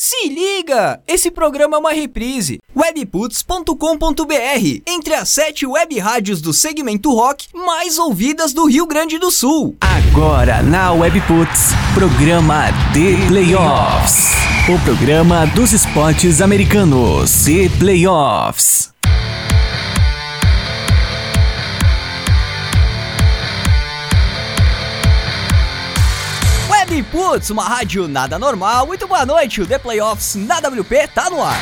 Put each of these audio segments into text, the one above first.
Se liga! Esse programa é uma reprise. webputs.com.br Entre as sete web rádios do segmento rock mais ouvidas do Rio Grande do Sul. Agora na Webputs, programa The Playoffs. O programa dos esportes americanos. The Playoffs. Web Putz, uma rádio nada normal. Muito boa noite, o The Playoffs na WP tá no ar.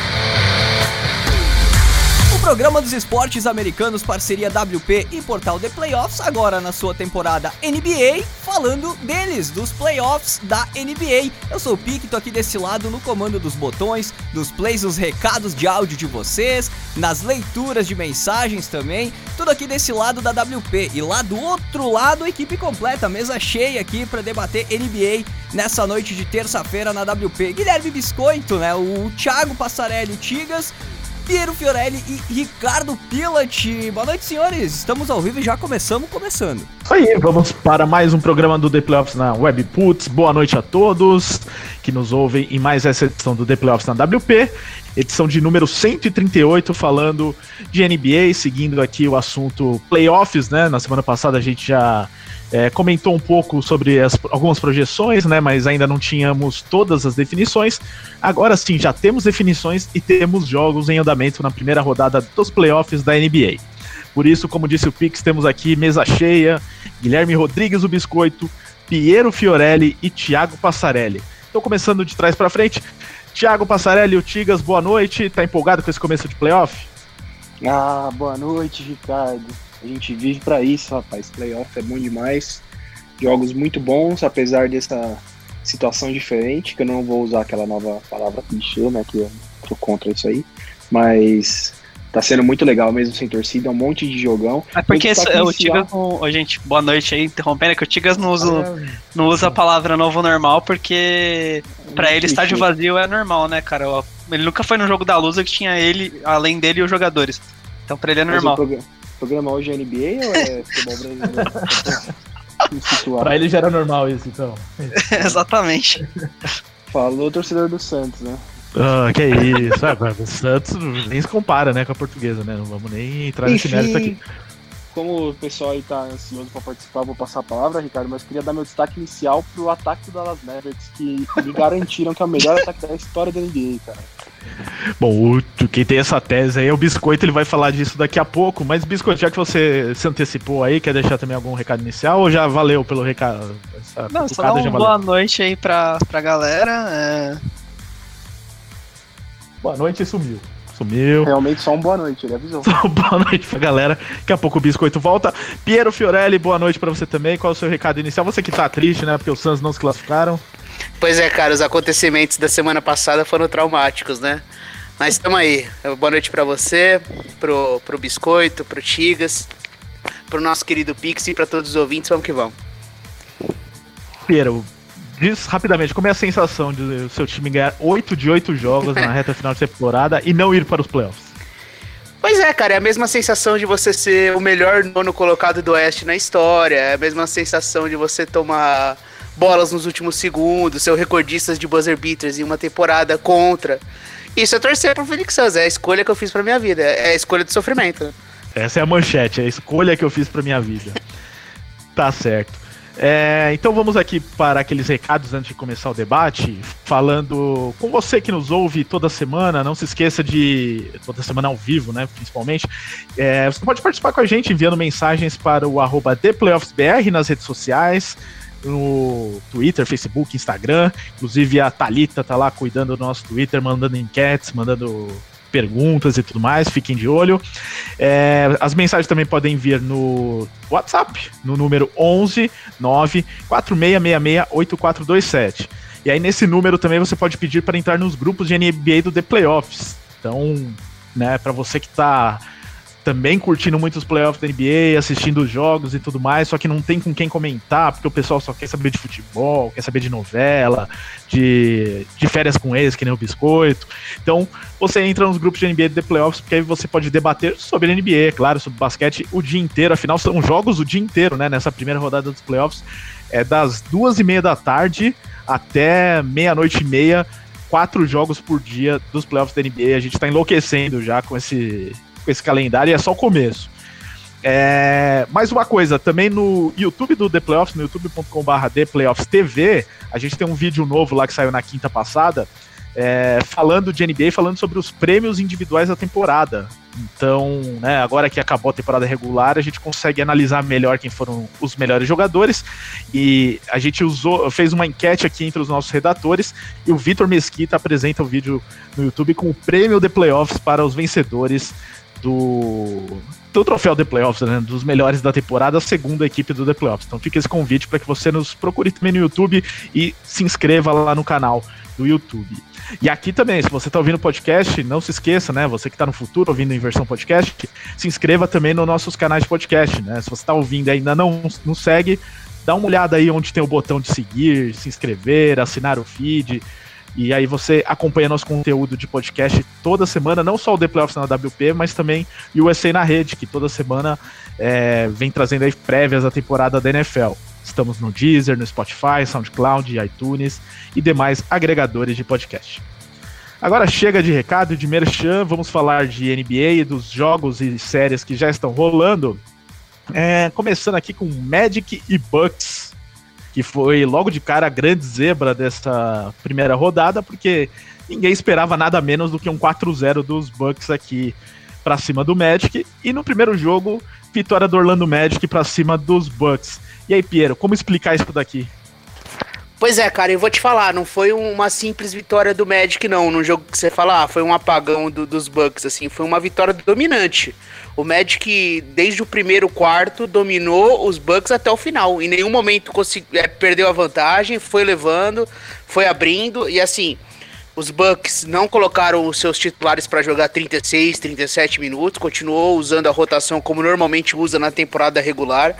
O programa dos esportes americanos, parceria WP e portal The Playoffs, agora na sua temporada NBA, falando deles, dos playoffs da NBA. Eu sou o Pique, tô aqui desse lado no comando dos botões, dos plays, dos recados de áudio de vocês, nas leituras de mensagens também, tudo aqui desse lado da WP. E lá do outro lado, equipe completa, mesa cheia aqui para debater NBA nessa noite de terça-feira na WP. Guilherme Biscoito, né? O Thiago Passarelli Tigas. Piero Fiorelli e Ricardo Pilat. Boa noite, senhores. Estamos ao vivo e já começamos começando. Isso aí, vamos para mais um programa do The Playoffs na Webputs. Boa noite a todos que nos ouvem em mais essa edição do The Playoffs na WP. Edição de número 138, falando de NBA, seguindo aqui o assunto playoffs, né? Na semana passada a gente já é, comentou um pouco sobre as, algumas projeções, né? Mas ainda não tínhamos todas as definições. Agora sim, já temos definições e temos jogos em andamento na primeira rodada dos playoffs da NBA. Por isso, como disse o Pix, temos aqui mesa cheia: Guilherme Rodrigues, o Biscoito, Piero Fiorelli e Thiago Passarelli. Estou começando de trás para frente. Thiago Passarelli, o Tigas, boa noite. Tá empolgado com esse começo de playoff? Ah, boa noite, Ricardo. A gente vive para isso, rapaz. Playoff é bom demais. Jogos muito bons, apesar dessa situação diferente, que eu não vou usar aquela nova palavra clichê, né? Que eu tô contra isso aí. Mas tá sendo muito legal mesmo sem torcida, é um monte de jogão. É porque isso, o Tigas não. Oh, gente, boa noite aí, interrompendo, é que o Tigas não usa, ah, não usa a palavra novo normal, porque para ele estádio vazio é normal, né, cara? Ele nunca foi no jogo da Lusa que tinha ele, além dele e os jogadores. Então pra ele é normal. O o programa hoje é NBA ou é futebol brasileiro? pra ele já era normal isso, então. Exatamente. Falou o torcedor do Santos, né? Ah, que isso, ah, o Santos nem se compara, né, com a portuguesa, né? Não vamos nem entrar nesse mérito aqui. Como o pessoal aí tá ansioso pra participar, vou passar a palavra, Ricardo, mas queria dar meu destaque inicial pro ataque do Dallas Mavericks, que me garantiram que é o melhor ataque da história da NBA, cara. Bom, o, quem tem essa tese aí é o Biscoito, ele vai falar disso daqui a pouco. Mas, Biscoito, já que você se antecipou aí, quer deixar também algum recado inicial ou já valeu pelo recado? Essa Não, só uma boa noite aí pra, pra galera. É... Boa noite e sumiu. Sumiu. Realmente só um boa noite, ele avisou. Só boa noite pra galera. Daqui a pouco o Biscoito volta. Piero Fiorelli, boa noite pra você também. Qual é o seu recado inicial? Você que tá triste, né? Porque os Suns não se classificaram. Pois é, cara, os acontecimentos da semana passada foram traumáticos, né? Mas estamos aí. Boa noite para você, pro, pro Biscoito, pro Tigas, pro nosso querido Pixie, para todos os ouvintes. Vamos que vamos. Piero, diz rapidamente como é a sensação de o seu time ganhar 8 de 8 jogos na reta final de temporada e não ir para os playoffs. Pois é, cara, é a mesma sensação de você ser o melhor nono colocado do Oeste na história, é a mesma sensação de você tomar bolas nos últimos segundos, ser o recordista de buzzer beaters em uma temporada contra. Isso é torcer pro Phoenix Suns, é a escolha que eu fiz pra minha vida, é a escolha de sofrimento. Essa é a manchete, é a escolha que eu fiz pra minha vida. tá certo. É, então vamos aqui para aqueles recados antes de começar o debate, falando com você que nos ouve toda semana, não se esqueça de. toda semana ao vivo, né? Principalmente. É, você pode participar com a gente enviando mensagens para o arroba ThePlayoffsBR nas redes sociais no Twitter, Facebook, Instagram. Inclusive a Talita tá lá cuidando do nosso Twitter, mandando enquetes, mandando perguntas e tudo mais, fiquem de olho. É, as mensagens também podem vir no WhatsApp, no número 11 9 4666 8427. E aí nesse número também você pode pedir para entrar nos grupos de NBA do The Playoffs. Então, né, para você que está também curtindo muito os playoffs da NBA, assistindo os jogos e tudo mais, só que não tem com quem comentar, porque o pessoal só quer saber de futebol, quer saber de novela, de, de férias com eles, que nem o biscoito. Então, você entra nos grupos de NBA de playoffs, porque aí você pode debater sobre a NBA, claro, sobre basquete o dia inteiro, afinal são jogos o dia inteiro, né, nessa primeira rodada dos playoffs, é das duas e meia da tarde até meia-noite e meia, quatro jogos por dia dos playoffs da NBA. A gente tá enlouquecendo já com esse, com esse calendário e é só o começo. É, mais uma coisa, também no YouTube do The Playoffs, no youtube.com.br The Playoffs TV, a gente tem um vídeo novo lá que saiu na quinta passada, é, falando de NBA, falando sobre os prêmios individuais da temporada. Então, né, agora que acabou a temporada regular, a gente consegue analisar melhor quem foram os melhores jogadores. E a gente usou, fez uma enquete aqui entre os nossos redatores e o Vitor Mesquita apresenta o vídeo no YouTube com o prêmio The Playoffs para os vencedores do, do troféu The Playoffs, né, dos melhores da temporada, a segunda equipe do The Playoffs. Então fica esse convite para que você nos procure também no YouTube e se inscreva lá no canal do YouTube. E aqui também, se você está ouvindo o podcast, não se esqueça, né? Você que está no futuro ouvindo em versão podcast, se inscreva também nos nossos canais de podcast, né? Se você está ouvindo e ainda não nos segue, dá uma olhada aí onde tem o botão de seguir, se inscrever, assinar o feed. E aí você acompanha nosso conteúdo de podcast toda semana, não só o The Playoffs na WP, mas também o USA na Rede, que toda semana é, vem trazendo aí prévias da temporada da NFL. Estamos no Deezer, no Spotify, SoundCloud, iTunes e demais agregadores de podcast. Agora chega de recado de merchan, vamos falar de NBA e dos jogos e séries que já estão rolando. É, começando aqui com Magic e Bucks, que foi logo de cara a grande zebra dessa primeira rodada, porque ninguém esperava nada menos do que um 4-0 dos Bucks aqui para cima do Magic. E no primeiro jogo, vitória do Orlando Magic para cima dos Bucks. E aí, Piero, como explicar isso daqui? Pois é, cara, eu vou te falar, não foi uma simples vitória do Magic, não. No jogo que você fala, ah, foi um apagão do, dos Bucks, assim, foi uma vitória dominante. O Magic, desde o primeiro quarto, dominou os Bucks até o final. Em nenhum momento conseguiu, é, perdeu a vantagem, foi levando, foi abrindo, e assim, os Bucks não colocaram os seus titulares para jogar 36, 37 minutos, continuou usando a rotação como normalmente usa na temporada regular.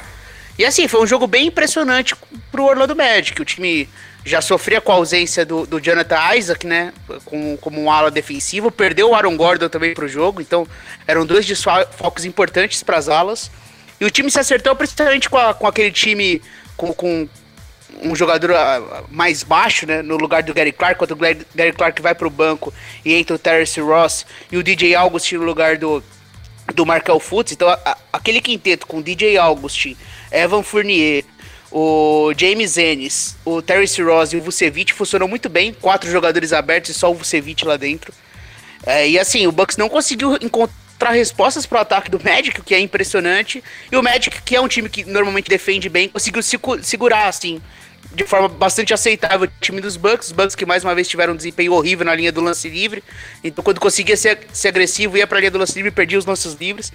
E assim, foi um jogo bem impressionante pro Orlando Magic. O time já sofria com a ausência do, do Jonathan Isaac, né? Com, como um ala defensivo. Perdeu o Aaron Gordon também pro jogo. Então, eram dois desfocos importantes para as alas. E o time se acertou principalmente com, a, com aquele time com, com um jogador ah, mais baixo, né? No lugar do Gary Clark, quando o Gary Clark vai pro banco e entra o Terrence Ross e o DJ Augustin no lugar do, do Markel Fultz. Então, a, a, aquele quinteto com DJ Augustin Evan Fournier, o James Ennis, o Terry Ross e o Vucevic funcionam muito bem. Quatro jogadores abertos e só o Vucevic lá dentro. É, e assim, o Bucks não conseguiu encontrar respostas para o ataque do Magic, o que é impressionante. E o Magic, que é um time que normalmente defende bem, conseguiu se segurar, assim, de forma bastante aceitável o time dos Bucks. Os Bucks que mais uma vez tiveram um desempenho horrível na linha do lance livre. Então, quando conseguia ser, ser agressivo, ia para a linha do lance livre e perdia os lances livres.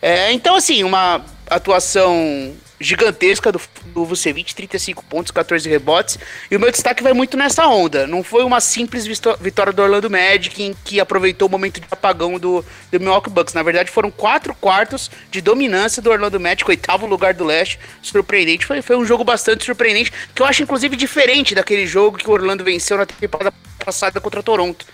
É, então, assim, uma atuação gigantesca do, do Vucevic, 35 pontos, 14 rebotes. E o meu destaque vai muito nessa onda. Não foi uma simples vitória do Orlando Magic em que aproveitou o momento de apagão do, do Milwaukee Bucks. Na verdade, foram quatro quartos de dominância do Orlando Magic, oitavo lugar do leste. Surpreendente. Foi, foi um jogo bastante surpreendente, que eu acho inclusive diferente daquele jogo que o Orlando venceu na temporada passada contra Toronto.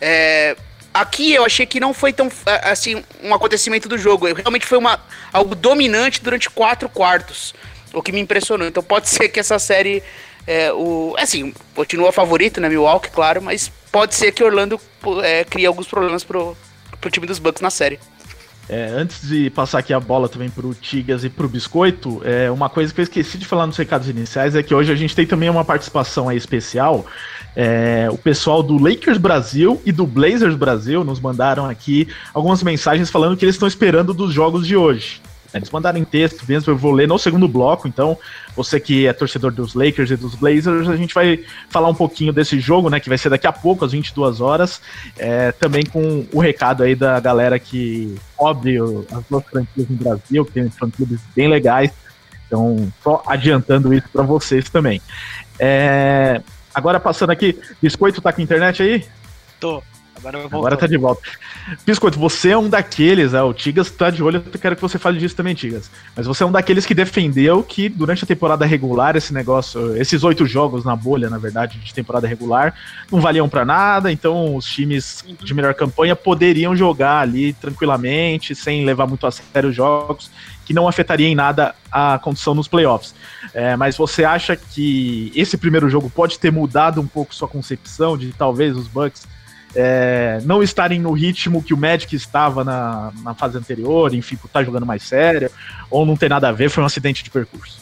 É, Aqui eu achei que não foi tão assim um acontecimento do jogo. Realmente foi uma, algo dominante durante quatro quartos. O que me impressionou. Então pode ser que essa série. É, o, assim, continua favorito, né? Milwaukee, claro, mas pode ser que Orlando é, crie alguns problemas pro, pro time dos Bucks na série. É, antes de passar aqui a bola também pro Tigas e pro Biscoito, é, uma coisa que eu esqueci de falar nos recados iniciais é que hoje a gente tem também uma participação aí especial é, o pessoal do Lakers Brasil e do Blazers Brasil nos mandaram aqui algumas mensagens falando que eles estão esperando dos jogos de hoje. Eles mandaram em texto mesmo, eu vou ler no segundo bloco, então você que é torcedor dos Lakers e dos Blazers, a gente vai falar um pouquinho desse jogo, né, que vai ser daqui a pouco, às 22 horas, é, também com o recado aí da galera que cobre as duas franquias no Brasil, que tem fã-clubes bem legais, então só adiantando isso para vocês também. É, Agora passando aqui, Biscoito tá com internet aí? Tô. Agora, Agora tá de volta. Biscoito, você é um daqueles, é, o Tigas tá de olho, eu quero que você fale disso também, Tigas. Mas você é um daqueles que defendeu que durante a temporada regular, esse negócio, esses oito jogos na bolha, na verdade, de temporada regular, não valiam para nada, então os times uhum. de melhor campanha poderiam jogar ali tranquilamente, sem levar muito a sério os jogos, que não afetaria em nada a condição nos playoffs. É, mas você acha que esse primeiro jogo pode ter mudado um pouco sua concepção de talvez os Bucks é, não estarem no ritmo que o Magic estava na, na fase anterior, enfim, por estar jogando mais sério, ou não tem nada a ver, foi um acidente de percurso?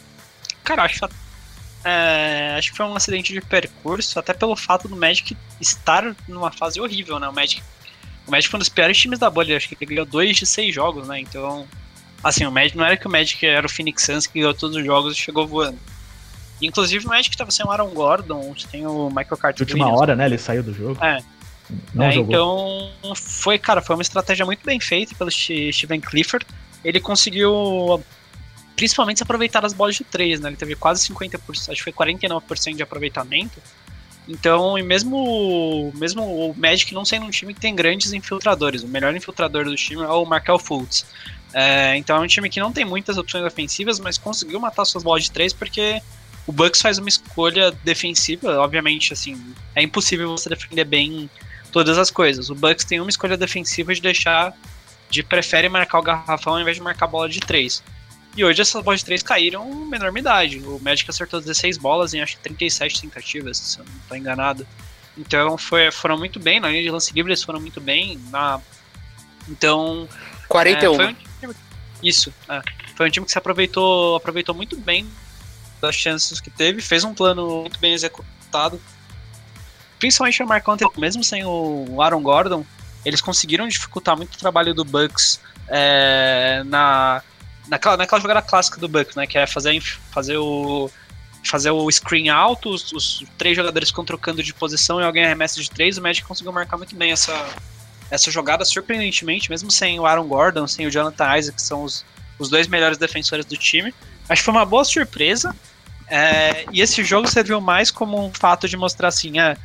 Cara, acho, é, acho que foi um acidente de percurso, até pelo fato do Magic estar numa fase horrível, né? O Magic, o Magic foi um dos piores times da bolha, acho que ele ganhou dois de seis jogos, né? Então, Assim, o Magic não era que o Magic era o Phoenix Suns que ganhou todos os jogos e chegou voando. Inclusive o Magic tava sem o Aaron Gordon, tem o Michael Carter. De última hora, né? Ele saiu do jogo. É. Não é, jogou. Então, foi, cara, foi uma estratégia muito bem feita pelo Steven Clifford. Ele conseguiu principalmente se aproveitar das bolas de 3, né? Ele teve quase 50%, acho que foi 49% de aproveitamento. Então, e mesmo, mesmo o Magic não sendo um time que tem grandes infiltradores, o melhor infiltrador do time é o Markel Fultz. É, então é um time que não tem muitas opções ofensivas, mas conseguiu matar suas bolas de três porque o Bucks faz uma escolha defensiva. Obviamente, assim, é impossível você defender bem todas as coisas. O Bucks tem uma escolha defensiva de deixar, de prefere marcar o garrafão ao invés de marcar a bola de três. E hoje essas bolas de três caíram uma enormidade. O Magic acertou 16 bolas em acho que 37 tentativas, se eu não estou enganado. Então foi, foram muito bem, na linha de lance livre eles foram muito bem. Na... Então. 41. É, um isso. É. Foi um time que se aproveitou, aproveitou muito bem das chances que teve, fez um plano muito bem executado. Principalmente o Mark mesmo sem o Aaron Gordon, eles conseguiram dificultar muito o trabalho do Bucks é, na, naquela, naquela jogada clássica do Bucks, né? Que é fazer, fazer o fazer o screen alto, os, os, três jogadores ficam trocando de posição e alguém arremessa de três, o Magic conseguiu marcar muito bem essa, essa jogada, surpreendentemente, mesmo sem o Aaron Gordon, sem o Jonathan Isaac, que são os, os dois melhores defensores do time. Acho que foi uma boa surpresa. É, e esse jogo serviu mais como um fato de mostrar assim: é,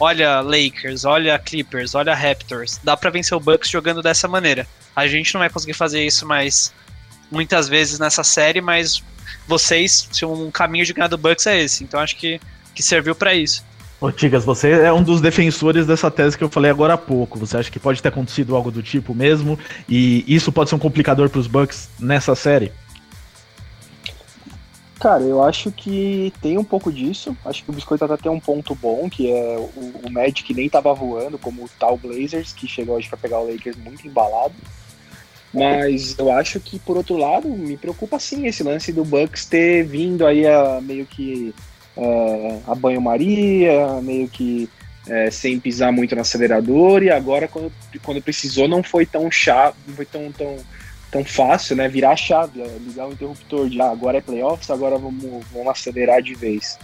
olha Lakers, olha Clippers, olha Raptors, dá para vencer o Bucks jogando dessa maneira. A gente não vai conseguir fazer isso mais muitas vezes nessa série, mas vocês, se um caminho de ganhar do Bucks é esse. Então acho que, que serviu para isso. Ô Tigas, você é um dos defensores dessa tese que eu falei agora há pouco. Você acha que pode ter acontecido algo do tipo mesmo? E isso pode ser um complicador para os Bucks nessa série? Cara, eu acho que tem um pouco disso. Acho que o Biscoito até tem um ponto bom, que é o, o Magic nem tava voando, como o tal Blazers, que chegou hoje para pegar o Lakers muito embalado. Mas eu acho que, por outro lado, me preocupa sim esse lance do Bucks ter vindo aí a meio que é, a banho-maria, meio que é, sem pisar muito no acelerador, e agora quando, quando precisou não foi tão chato, não foi tão, tão, tão fácil, né? Virar a chave, ligar o interruptor de ah, agora é playoffs, agora vamos, vamos acelerar de vez.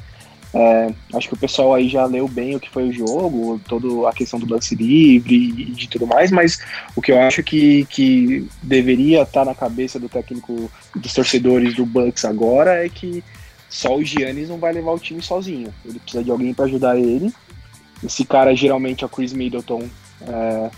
É, acho que o pessoal aí já leu bem o que foi o jogo, toda a questão do lance livre e de tudo mais, mas o que eu acho que, que deveria estar na cabeça do técnico dos torcedores do Bucks agora é que só o Giannis não vai levar o time sozinho. Ele precisa de alguém para ajudar ele. Esse cara geralmente é o Chris Middleton. É,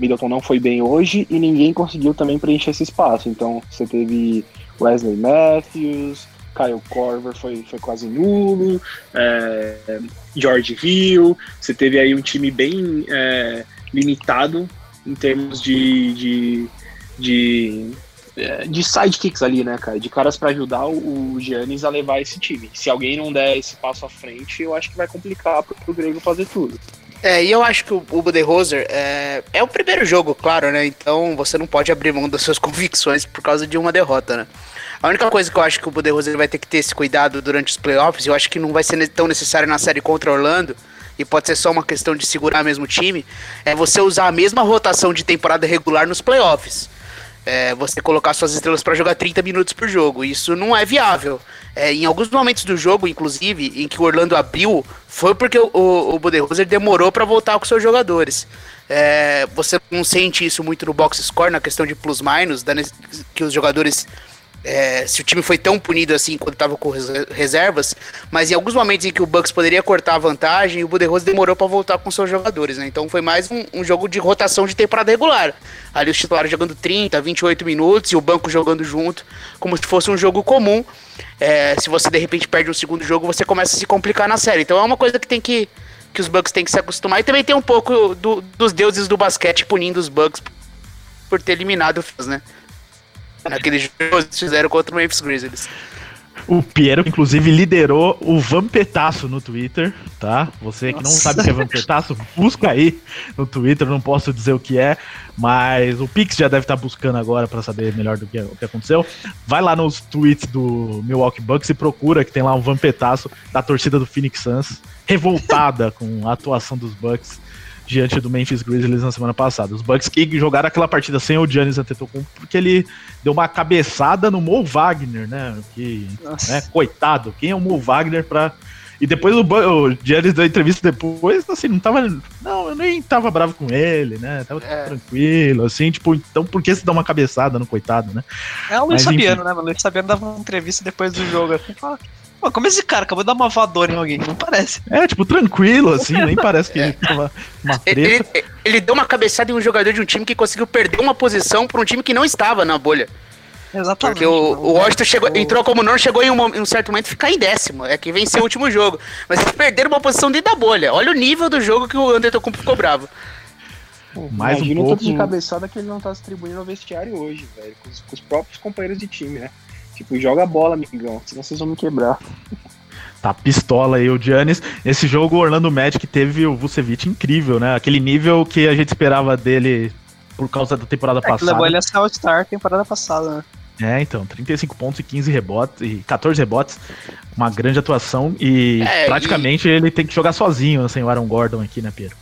Middleton não foi bem hoje e ninguém conseguiu também preencher esse espaço. Então você teve Wesley Matthews, Kyle Corver foi, foi quase nulo, é, George Hill. Você teve aí um time bem é, limitado em termos de, de, de é, de sidekicks ali, né, cara? De caras para ajudar o, Giannis a levar esse time. Se alguém não der esse passo à frente, eu acho que vai complicar pro, pro Grego fazer tudo. É, e eu acho que o, o Budenholzer é, é o primeiro jogo, claro, né? Então você não pode abrir mão das suas convicções por causa de uma derrota, né? A única coisa que eu acho que o Budenholzer vai ter que ter esse cuidado durante os playoffs, eu acho que não vai ser tão necessário na série contra Orlando, e pode ser só uma questão de segurar mesmo time, é você usar a mesma rotação de temporada regular nos playoffs é, você colocar suas estrelas para jogar 30 minutos por jogo. Isso não é viável. É, em alguns momentos do jogo, inclusive, em que o Orlando abriu, foi porque o, o, Budenholzer demorou para voltar com seus jogadores. É, você não sente isso muito no box score, na questão de plus-minus, que os jogadores é, se o time foi tão punido assim quando estava com reservas, mas em alguns momentos em que o Bucks poderia cortar a vantagem, o Budenholzer demorou para voltar com seus jogadores, né? Então foi mais um, um, jogo de rotação de temporada regular. Ali os titulares jogando 30, 28 minutos e o banco jogando junto, como se fosse um jogo comum. É, se você de repente perde um segundo jogo, você começa a se complicar na série. Então é uma coisa que tem que que os Bucks têm que se acostumar e também tem um pouco do, dos deuses do basquete punindo os Bucks por ter eliminado os, né? Naquele jogo que fizeram contra o Memphis Grizzlies. O Piero, inclusive, liderou o Vampetaço no Twitter, tá? Você que Nossa. não sabe o que é Vampetaço, busca aí no Twitter, não posso dizer o que é, mas o Pix já deve estar buscando agora para saber melhor do que, o que aconteceu. Vai lá nos tweets do Milwaukee Bucks e procura que tem lá um Vampetaço da torcida do Phoenix Suns, revoltada com a atuação dos Bucks diante do Memphis Grizzlies na semana passada. Os Bucks que jogaram aquela partida sem o Giannis Antetokounmpo porque ele deu uma cabeçada no Mo Wagner, né? Que, né, coitado, quem é o Mo Wagner para e depois o, o Giannis deu entrevista depois, assim, não tava. Não, eu nem tava bravo com ele, né? Tava é. tranquilo, assim, tipo, então por que você dá uma cabeçada no coitado, né? É o Luiz Fabiano, né? O Luiz Fabiano dava uma entrevista depois do jogo, assim, fala. Pô, como esse cara acabou de dar uma voadora em alguém? Não parece. É, tipo, tranquilo, assim, nem parece que é. ele tava uma treta. Ele, ele, deu uma cabeçada em um jogador de um time que conseguiu perder uma posição pra um time que não estava na bolha. Exatamente. Porque o, o Washington chegou, entrou como não, chegou em um, em um, certo momento ficar em décimo. É que venceu o último jogo. Mas eles perderam uma posição dentro da bolha. Olha o nível do jogo que o Antetokounmpo ficou bravo. Mais Imagina um pouco... o tanto de cabeçada que ele não tá distribuindo no vestiário hoje, velho. Com os, com os próprios companheiros de time, né? Tipo, joga a bola, amigão, senão vocês vão me quebrar. Tá pistola aí o Giannis. Esse jogo, o Orlando Magic teve o Vucevic incrível, né? Aquele nível que a gente esperava dele por causa da temporada é, passada. levou ele a ser All-Star temporada passada, né? É, então, 35 pontos e 15 rebotes, e 14 rebotes, uma grande atuação, e é, praticamente e... ele tem que jogar sozinho, sem o Aaron Gordon aqui, né, Pedro?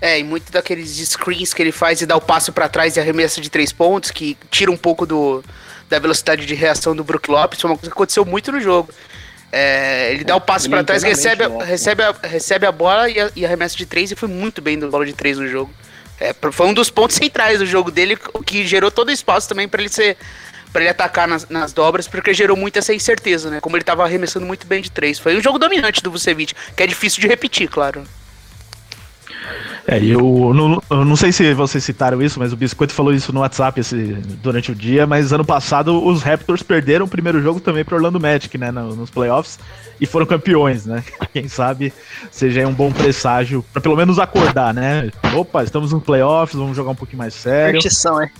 É, e muito daqueles screens que ele faz e dá o passo para trás e arremessa de três pontos, que tira um pouco do, da velocidade de reação do Brook Lopes, foi uma coisa que aconteceu muito no jogo. É, ele dá o passo para trás, recebe, a, recebe, a, recebe a bola e, a, e arremessa de três e foi muito bem no bola de três no jogo. É, foi um dos pontos centrais do jogo dele, o que gerou todo o espaço também para ele ser para ele atacar nas, nas, dobras, porque gerou muito essa incerteza, né? Como ele tava arremessando muito bem de três. Foi um jogo dominante do Vucevic, que é difícil de repetir, claro. É, eu não, eu não sei se vocês citaram isso, mas o Biscoito falou isso no WhatsApp esse, durante o dia, mas ano passado os Raptors perderam o primeiro jogo também para Orlando Magic, né, nos playoffs, e foram campeões, né? Quem sabe seja um bom presságio para pelo menos acordar, né? Opa, estamos nos playoffs, vamos jogar um pouquinho mais sério. Perdição, é.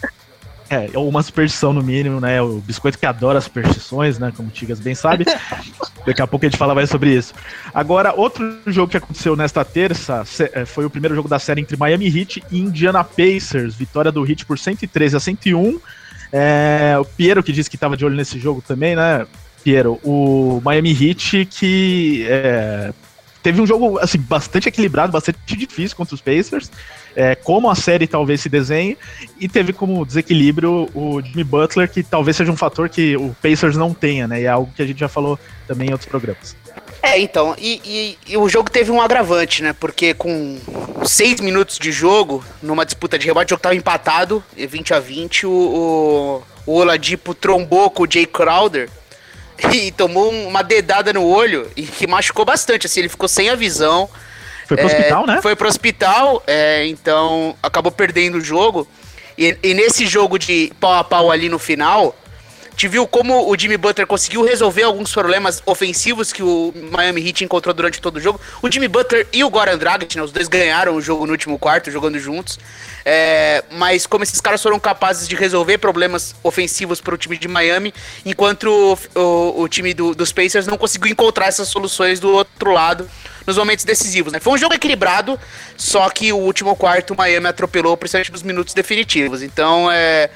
É, é, uma superstição no mínimo, né? O biscoito que adora superstições, né? Como o Tigas bem sabe. Daqui a pouco a gente fala mais sobre isso. Agora, outro jogo que aconteceu nesta terça é, foi o primeiro jogo da série entre Miami Heat e Indiana Pacers. Vitória do Heat por 113 a 101. É, o Piero que disse que estava de olho nesse jogo também, né? Piero, o Miami Heat que é, teve um jogo assim bastante equilibrado, bastante difícil contra os Pacers é, como a série talvez se desenhe, e teve como desequilíbrio o Jimmy Butler, que talvez seja um fator que o Pacers não tenha, né? E é algo que a gente já falou também em outros programas. É, então, e, e, e, o jogo teve um agravante, né? Porque com seis minutos de jogo, numa disputa de rebote, o jogo tava empatado, 20 a 20, o, o, o Oladipo trombou com o Jay Crowder e tomou uma dedada no olho e que machucou bastante, assim, ele ficou sem a visão. Foi pro é, hospital, né? Foi pro hospital, é, então acabou perdendo o jogo. E, e, nesse jogo de pau a pau ali no final, te viu como o Jimmy Butler conseguiu resolver alguns problemas ofensivos que o Miami Heat encontrou durante todo o jogo. O Jimmy Butler e o Goran Dragic, né, os dois ganharam o jogo no último quarto, jogando juntos. É, mas como esses caras foram capazes de resolver problemas ofensivos para o time de Miami, enquanto o, o, o time do, dos Pacers não conseguiu encontrar essas soluções do outro lado nos momentos decisivos, né? Foi um jogo equilibrado, só que o último quarto o Miami atropelou, principalmente nos minutos definitivos. Então é,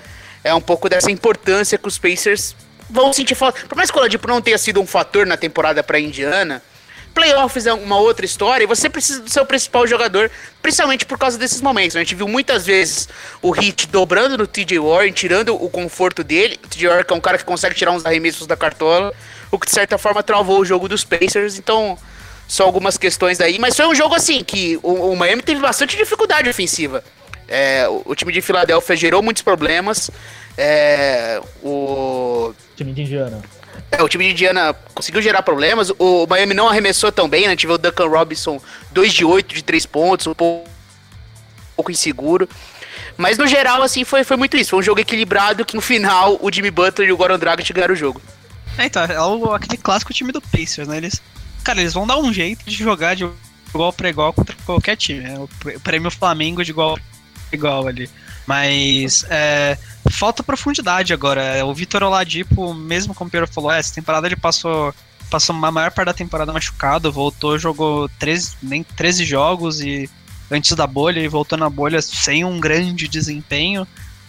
é um pouco dessa importância que os Pacers vão sentir falta. Por mais que o Oladipo não tenha sido um fator na temporada para Indiana, playoffs é uma outra história e você precisa do seu principal jogador, principalmente por causa desses momentos. A gente viu muitas vezes o Hit dobrando no TJ Warren, tirando o conforto dele. O TJ Warren é um cara que consegue tirar uns arremessos da cartola, o que de certa forma travou o jogo dos Pacers. Então, só algumas questões daí, mas foi um jogo assim que o, o Miami teve bastante dificuldade ofensiva. É, o, o, time de Filadélfia gerou muitos problemas. É, o, time de Indiana. É, o time de Indiana conseguiu gerar problemas. O Miami não arremessou tão bem, né? Tive o Duncan Robinson 2 de 8 de 3 pontos, um pouco, um pouco inseguro. Mas no geral, assim, foi, foi muito isso. Foi um jogo equilibrado que no final o Jimmy Butler e o Goran Dragic ganharam o jogo. É, então, é o, aquele clássico time do Pacers, né? Eles, cara, eles vão dar um jeito de jogar de igual para igual contra qualquer time. Né? O prêmio Flamengo de igual para igual ali. Mas é, falta profundidade agora. O Vitor Oladipo, mesmo como o Pedro falou, essa temporada ele passou passou a maior parte da temporada machucado, voltou, jogou 13, nem 13 jogos e antes da bolha e voltou na bolha sem um grande desempenho.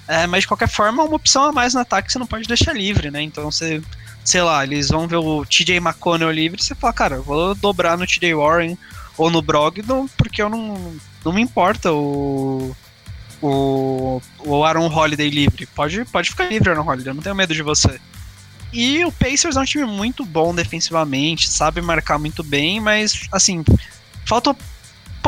É, mas de qualquer forma, é uma opção a mais no ataque que você não pode deixar livre, né? Então você, sei lá, eles vão ver o TJ McConnell livre você fala, cara, eu vou dobrar no TJ Warren ou no Brogdon, porque eu não, não me importa o, o, o Aaron Holiday livre. Pode, pode ficar livre, Aaron Holiday, eu não tenho medo de você. E o Pacers é um time muito bom defensivamente, sabe marcar muito bem, mas assim, falta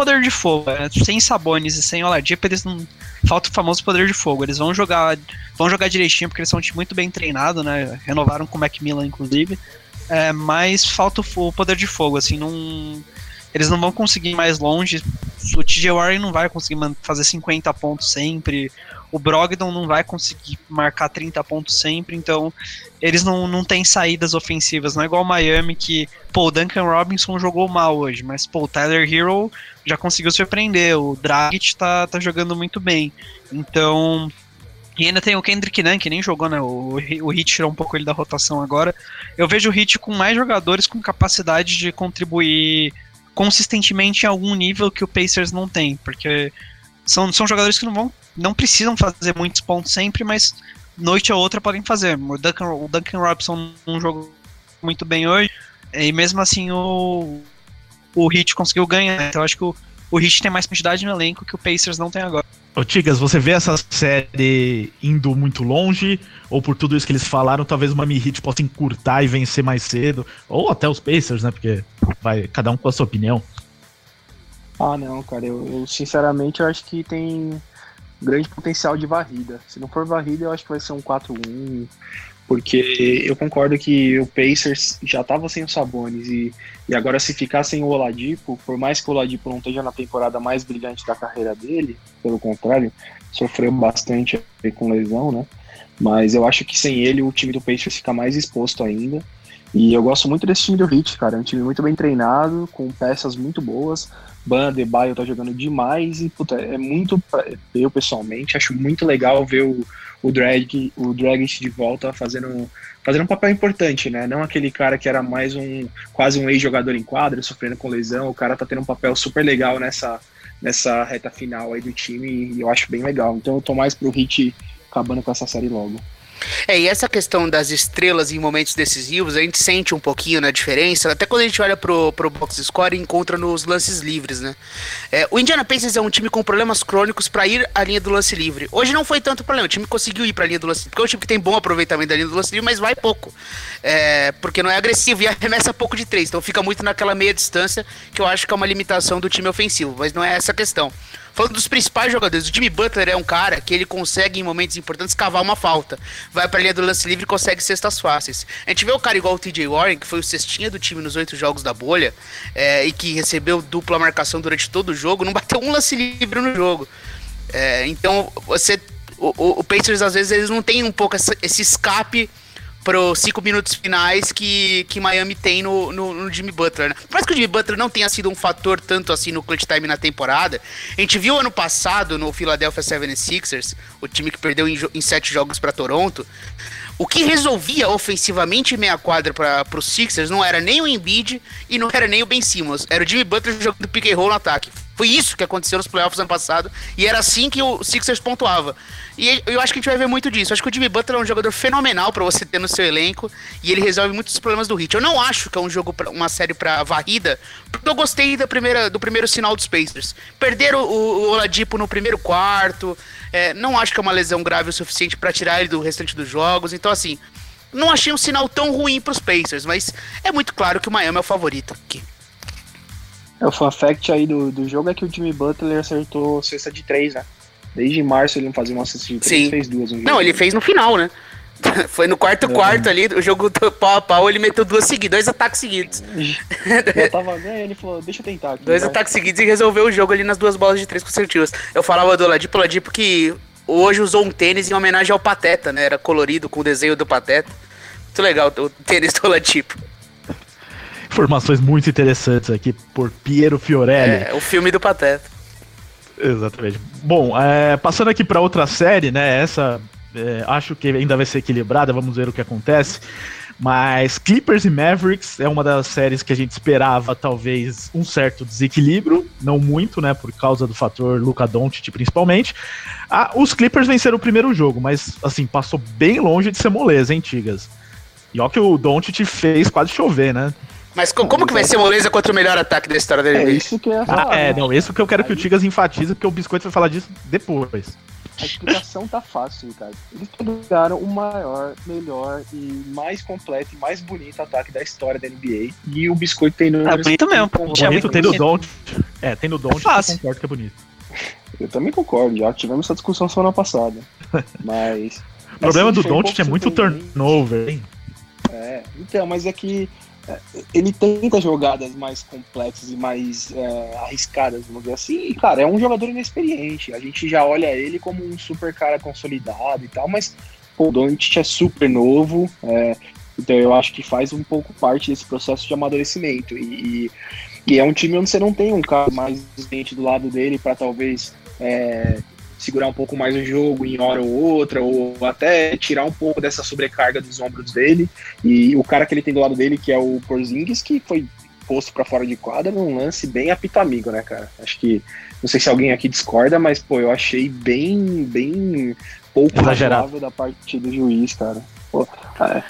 poder de fogo. Né? Sem Sabonis e sem Oladipo, eles não. Falta o famoso poder de fogo. Eles vão jogar. Vão jogar direitinho, porque eles são um time muito bem treinado, né? Renovaram com o Macmillan, inclusive. É, mas falta o poder de fogo, assim, não. Eles não vão conseguir ir mais longe. O TJ Warren não vai conseguir fazer 50 pontos sempre o Brogdon não vai conseguir marcar 30 pontos sempre, então eles não, não têm saídas ofensivas, não é igual o Miami que, pô, o Duncan Robinson jogou mal hoje, mas pô, o Tyler Hero já conseguiu surpreender, o Dragic tá, tá jogando muito bem, então... E ainda tem o Kendrick Nunn, que nem jogou, né? O, o Hit tirou um pouco ele da rotação agora. Eu vejo o Hit com mais jogadores com capacidade de contribuir consistentemente em algum nível que o Pacers não tem, porque são, são jogadores que não vão não precisam fazer muitos pontos sempre, mas noite ou outra podem fazer. O Duncan, o Duncan Robinson não jogou muito bem hoje, e mesmo assim o, o Heat conseguiu ganhar. Então acho que o, o Heat tem mais quantidade no elenco que o Pacers não tem agora. Ô Tigas, você vê essa série indo muito longe? Ou por tudo isso que eles falaram, talvez o Miami Heat possa encurtar e vencer mais cedo? Ou até os Pacers, né? Porque vai cada um com a sua opinião. Ah, não, cara. Eu, eu sinceramente eu acho que tem grande potencial de varrida. Se não for varrida, eu acho que vai ser um 4-1, porque eu concordo que o Pacers já estava sem o Sabonis e, e agora se ficar sem o Oladipo, por mais que o Oladipo não esteja na temporada mais brilhante da carreira dele, pelo contrário, sofreu bastante com lesão, né? Mas eu acho que sem ele o time do Pacers fica mais exposto ainda. E eu gosto muito desse time do Heat, cara. É um time muito bem treinado, com peças muito boas. Ban Baio tá jogando demais e puta, é muito eu pessoalmente acho muito legal ver o, o drag o Dragic de volta fazendo fazendo um papel importante, né? Não aquele cara que era mais um quase um ex-jogador em quadra, sofrendo com lesão. O cara tá tendo um papel super legal nessa nessa reta final aí do time e eu acho bem legal. Então eu tô mais pro Hit acabando com essa série logo. É, e essa questão das estrelas em momentos decisivos, a gente sente um pouquinho na diferença, até quando a gente olha pro, pro box score e encontra nos lances livres, né? É, o Indiana Pacers é um time com problemas crônicos para ir à linha do lance livre. Hoje não foi tanto problema, o time conseguiu ir para a linha do lance livre, porque é um time que tem bom aproveitamento da linha do lance livre, mas vai pouco. É, porque não é agressivo e arremessa pouco de três, então fica muito naquela meia distância, que eu acho que é uma limitação do time ofensivo, mas não é essa a questão. Falando dos principais jogadores, o Jimmy Butler é um cara que ele consegue, em momentos importantes, cavar uma falta. Vai pra linha do lance livre e consegue cestas fáceis. A gente vê o cara igual o TJ Warren, que foi o cestinha do time nos oito jogos da bolha, é, e que recebeu dupla marcação durante todo o jogo, não bateu um lance livre no jogo. É, então, você. O, o, Pacers, às vezes, eles não tem um pouco essa, esse escape pros cinco minutos finais que, que Miami tem no, no, no, Jimmy Butler, né? Por mais que o Jimmy Butler não tenha sido um fator tanto assim no clutch time na temporada, a gente viu ano passado no Philadelphia 76ers, o time que perdeu em, em sete jogos para Toronto, o que resolvia ofensivamente meia quadra para os Sixers não era nem o Embiid e não era nem o Ben Simmons, era o Jimmy Butler jogando pick and roll no ataque. Foi isso que aconteceu nos playoffs ano passado e era assim que o Sixers pontuava. E eu acho que a gente vai ver muito disso. Eu acho que o Jimmy Butler é um jogador fenomenal para você ter no seu elenco e ele resolve muitos problemas do Heat. Eu não acho que é um jogo, pra, uma série para varrida, porque eu gostei da primeira, do primeiro sinal dos Pacers. Perderam o, o Oladipo no primeiro quarto, é, não acho que é uma lesão grave o suficiente para tirar ele do restante dos jogos. Então, assim, não achei um sinal tão ruim para os Pacers, mas é muito claro que o Miami é o favorito aqui. É, o fun fact aí do, do jogo é que o Jimmy Butler acertou cesta de três, né? Desde março ele não fazia uma cesta de três, Sim. fez duas. Um não, ele fez no final, né? Foi no quarto é. quarto ali, o jogo do pau a pau, ele meteu duas seguidas, dois ataques seguidos. Eu tava ganhando, ele falou, deixa eu tentar aqui. Dois ataques seguidos e resolveu o jogo ali nas duas bolas de três consecutivas. Eu falava do Oladipo, Oladipo que hoje usou um tênis em homenagem ao Pateta, né? Era colorido com o desenho do Pateta. Muito legal o tênis do Oladipo. Informações muito interessantes aqui por Piero Fiorelli. É, o filme do Pateta. Exatamente. Bom, é, passando aqui para outra série, né? Essa é, acho que ainda vai ser equilibrada, vamos ver o que acontece. Mas Clippers e Mavericks é uma das séries que a gente esperava talvez um certo desequilíbrio, não muito, né, por causa do fator Luca Doncic principalmente. Ah, os Clippers venceram o primeiro jogo, mas assim, passou bem longe de ser moleza, hein, Tigas? E ó que o Doncic fez quase chover, né? Mas como que vai ser moleza contra o melhor ataque da história dele? É isso que eu ia falar. Ah, é, não, isso que eu quero que o Tigas enfatize, porque o Biscoito vai falar disso depois. A explicação tá fácil, Ricardo. Eles pegaram o maior, melhor e mais completo e mais bonito ataque da história da NBA. E o Biscoito tem no. É bonito mesmo. Bonito, tem no Don't. É, tem no Don't, é fácil. eu concordo que é bonito. Eu também concordo, já tivemos essa discussão semana passada. Mas. o problema assim, do Don't é muito turnover, hein? É, então, mas é que ele tenta jogadas mais complexas e mais é, arriscadas, vamos dizer assim. E, cara, é um jogador inexperiente. A gente já olha ele como um super cara consolidado e tal, mas pô, o Doncic é super novo. É, então eu acho que faz um pouco parte desse processo de amadurecimento. E, e, e é um time onde você não tem um cara mais experiente do lado dele para talvez é, segurar um pouco mais o jogo em hora ou outra, ou até tirar um pouco dessa sobrecarga dos ombros dele. E o cara que ele tem do lado dele, que é o Porzingis, que foi posto para fora de quadra num lance bem apitamigo, né, cara? Acho que não sei se alguém aqui discorda, mas pô, eu achei bem bem pouco exagerado da parte do juiz, cara. Pô,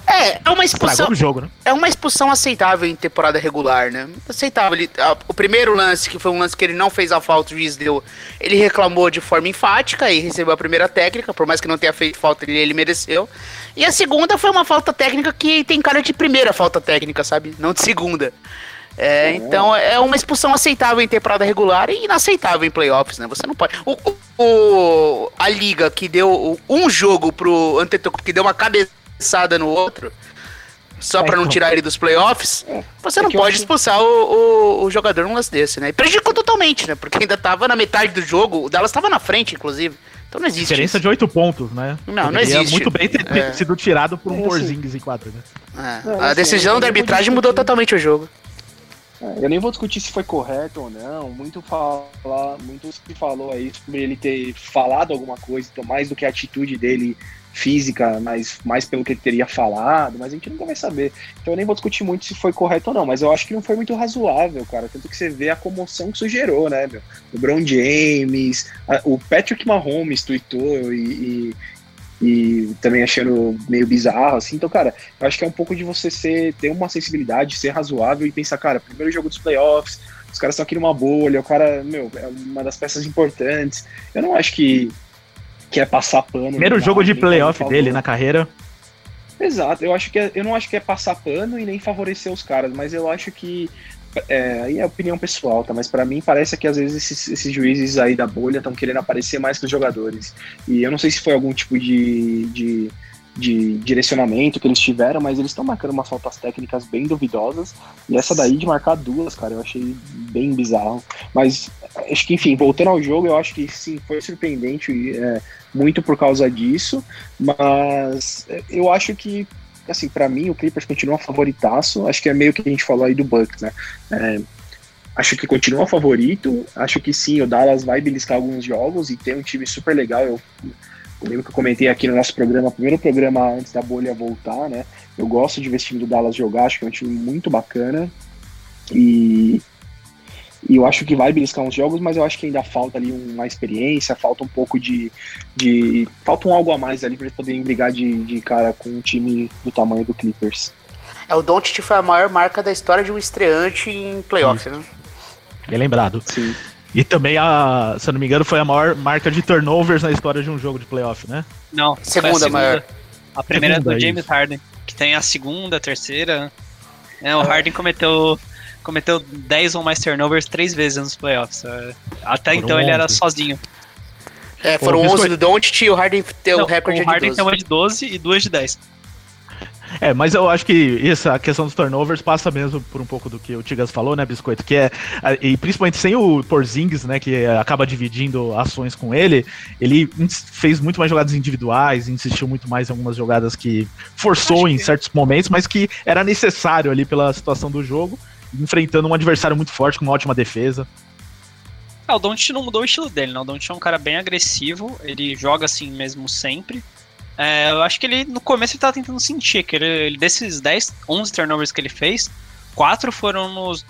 é, é uma expulsão. Jogo, né? É uma expulsão aceitável em temporada regular, né? Aceitável. Ele, a, o primeiro lance, que foi um lance que ele não fez a falta, o juiz deu. Ele reclamou de forma enfática e recebeu a primeira técnica, por mais que não tenha feito falta, ele, ele mereceu. E a segunda foi uma falta técnica que tem cara de primeira falta técnica, sabe? Não de segunda. É, é. Então é uma expulsão aceitável em temporada regular e inaceitável em playoffs, né? Você não pode. O, o a liga que deu um jogo pro Antetokounmpo, que deu uma cabeça cabeçada no outro, só para não tirar ele dos playoffs, é. você é não pode expulsar o, o, o, jogador num lance desse, né? E prejudicou totalmente, né? Porque ainda tava na metade do jogo, o Dallas tava na frente, inclusive. Então não existe. Diferença isso. de oito pontos, né? Não, Poderia não existe. muito bem ter, é. sido tirado por um é, Porzingis em quatro, né? É. a decisão da arbitragem mudou totalmente o jogo. É, eu nem vou discutir se foi correto ou não. Muito fala, muito se falou aí sobre ele ter falado alguma coisa, então mais do que a atitude dele física, mas mais pelo que ele teria falado, mas a gente nunca vai saber. Então eu nem vou discutir muito se foi correto ou não, mas eu acho que não foi muito razoável, cara. Tanto que você vê a comoção que isso gerou, né, meu? O Brown James, a, o Patrick Mahomes tweetou e, e, e, também achando meio bizarro, assim. Então, cara, eu acho que é um pouco de você ser, ter uma sensibilidade, ser razoável e pensar, cara, primeiro jogo dos playoffs, os caras estão aqui numa bolha, o cara, meu, é uma das peças importantes. Eu não acho que que é passar pano. Primeiro jogo de playoff dele na carreira. Exato, eu acho que é, eu não acho que é passar pano e nem favorecer os caras, mas eu acho que é, aí é opinião pessoal, tá? Mas para mim parece que às vezes esses, esses juízes aí da bolha estão querendo aparecer mais que os jogadores. E eu não sei se foi algum tipo de, de de direcionamento que eles tiveram, mas eles estão marcando umas faltas técnicas bem duvidosas. E essa daí de marcar duas, cara, eu achei bem bizarro. Mas acho que, enfim, voltando ao jogo, eu acho que sim, foi surpreendente, é, muito por causa disso. Mas eu acho que, assim, para mim, o Clippers continua favoritaço. Acho que é meio que a gente falou aí do Bucks, né? É, acho que continua favorito. Acho que sim, o Dallas vai beliscar alguns jogos e tem um time super legal. Eu eu lembro que eu comentei aqui no nosso programa, primeiro programa antes da bolha voltar, né? Eu gosto de ver esse time do Dallas jogar, acho que é um time muito bacana. E, e eu acho que vai beliscar uns jogos, mas eu acho que ainda falta ali uma experiência, falta um pouco de. de falta um algo a mais ali para eles poderem brigar de, de cara com um time do tamanho do Clippers. É, o Doncic foi a maior marca da história de um estreante em playoffs, né? Bem lembrado. Sim. E também, a, se eu não me engano, foi a maior marca de turnovers na história de um jogo de playoff, né? Não, segunda, a segunda maior. A primeira segunda, é do James isso. Harden, que tem a segunda, a terceira. É, o Harden cometeu, cometeu 10 ou mais turnovers três vezes nos playoffs. É, até Por então um ele era sozinho. É, foram 11 do Don't e o Harden tem o recorde de 12. O Harden tem uma de 12 e duas de 10. É, mas eu acho que essa questão dos turnovers passa mesmo por um pouco do que o Tigas falou, né, Biscoito? Que é, e principalmente sem o Porzingis, né, que acaba dividindo ações com ele, ele fez muito mais jogadas individuais, insistiu muito mais em algumas jogadas que forçou em certos momentos, mas que era necessário ali pela situação do jogo, enfrentando um adversário muito forte, com uma ótima defesa. É, o Don't não mudou o estilo dele, né? O Don't é um cara bem agressivo, ele joga assim mesmo sempre. É, eu acho que ele, no começo, ele tava tentando sentir que ele, desses 10, 11 turnovers que ele fez, quatro foram nos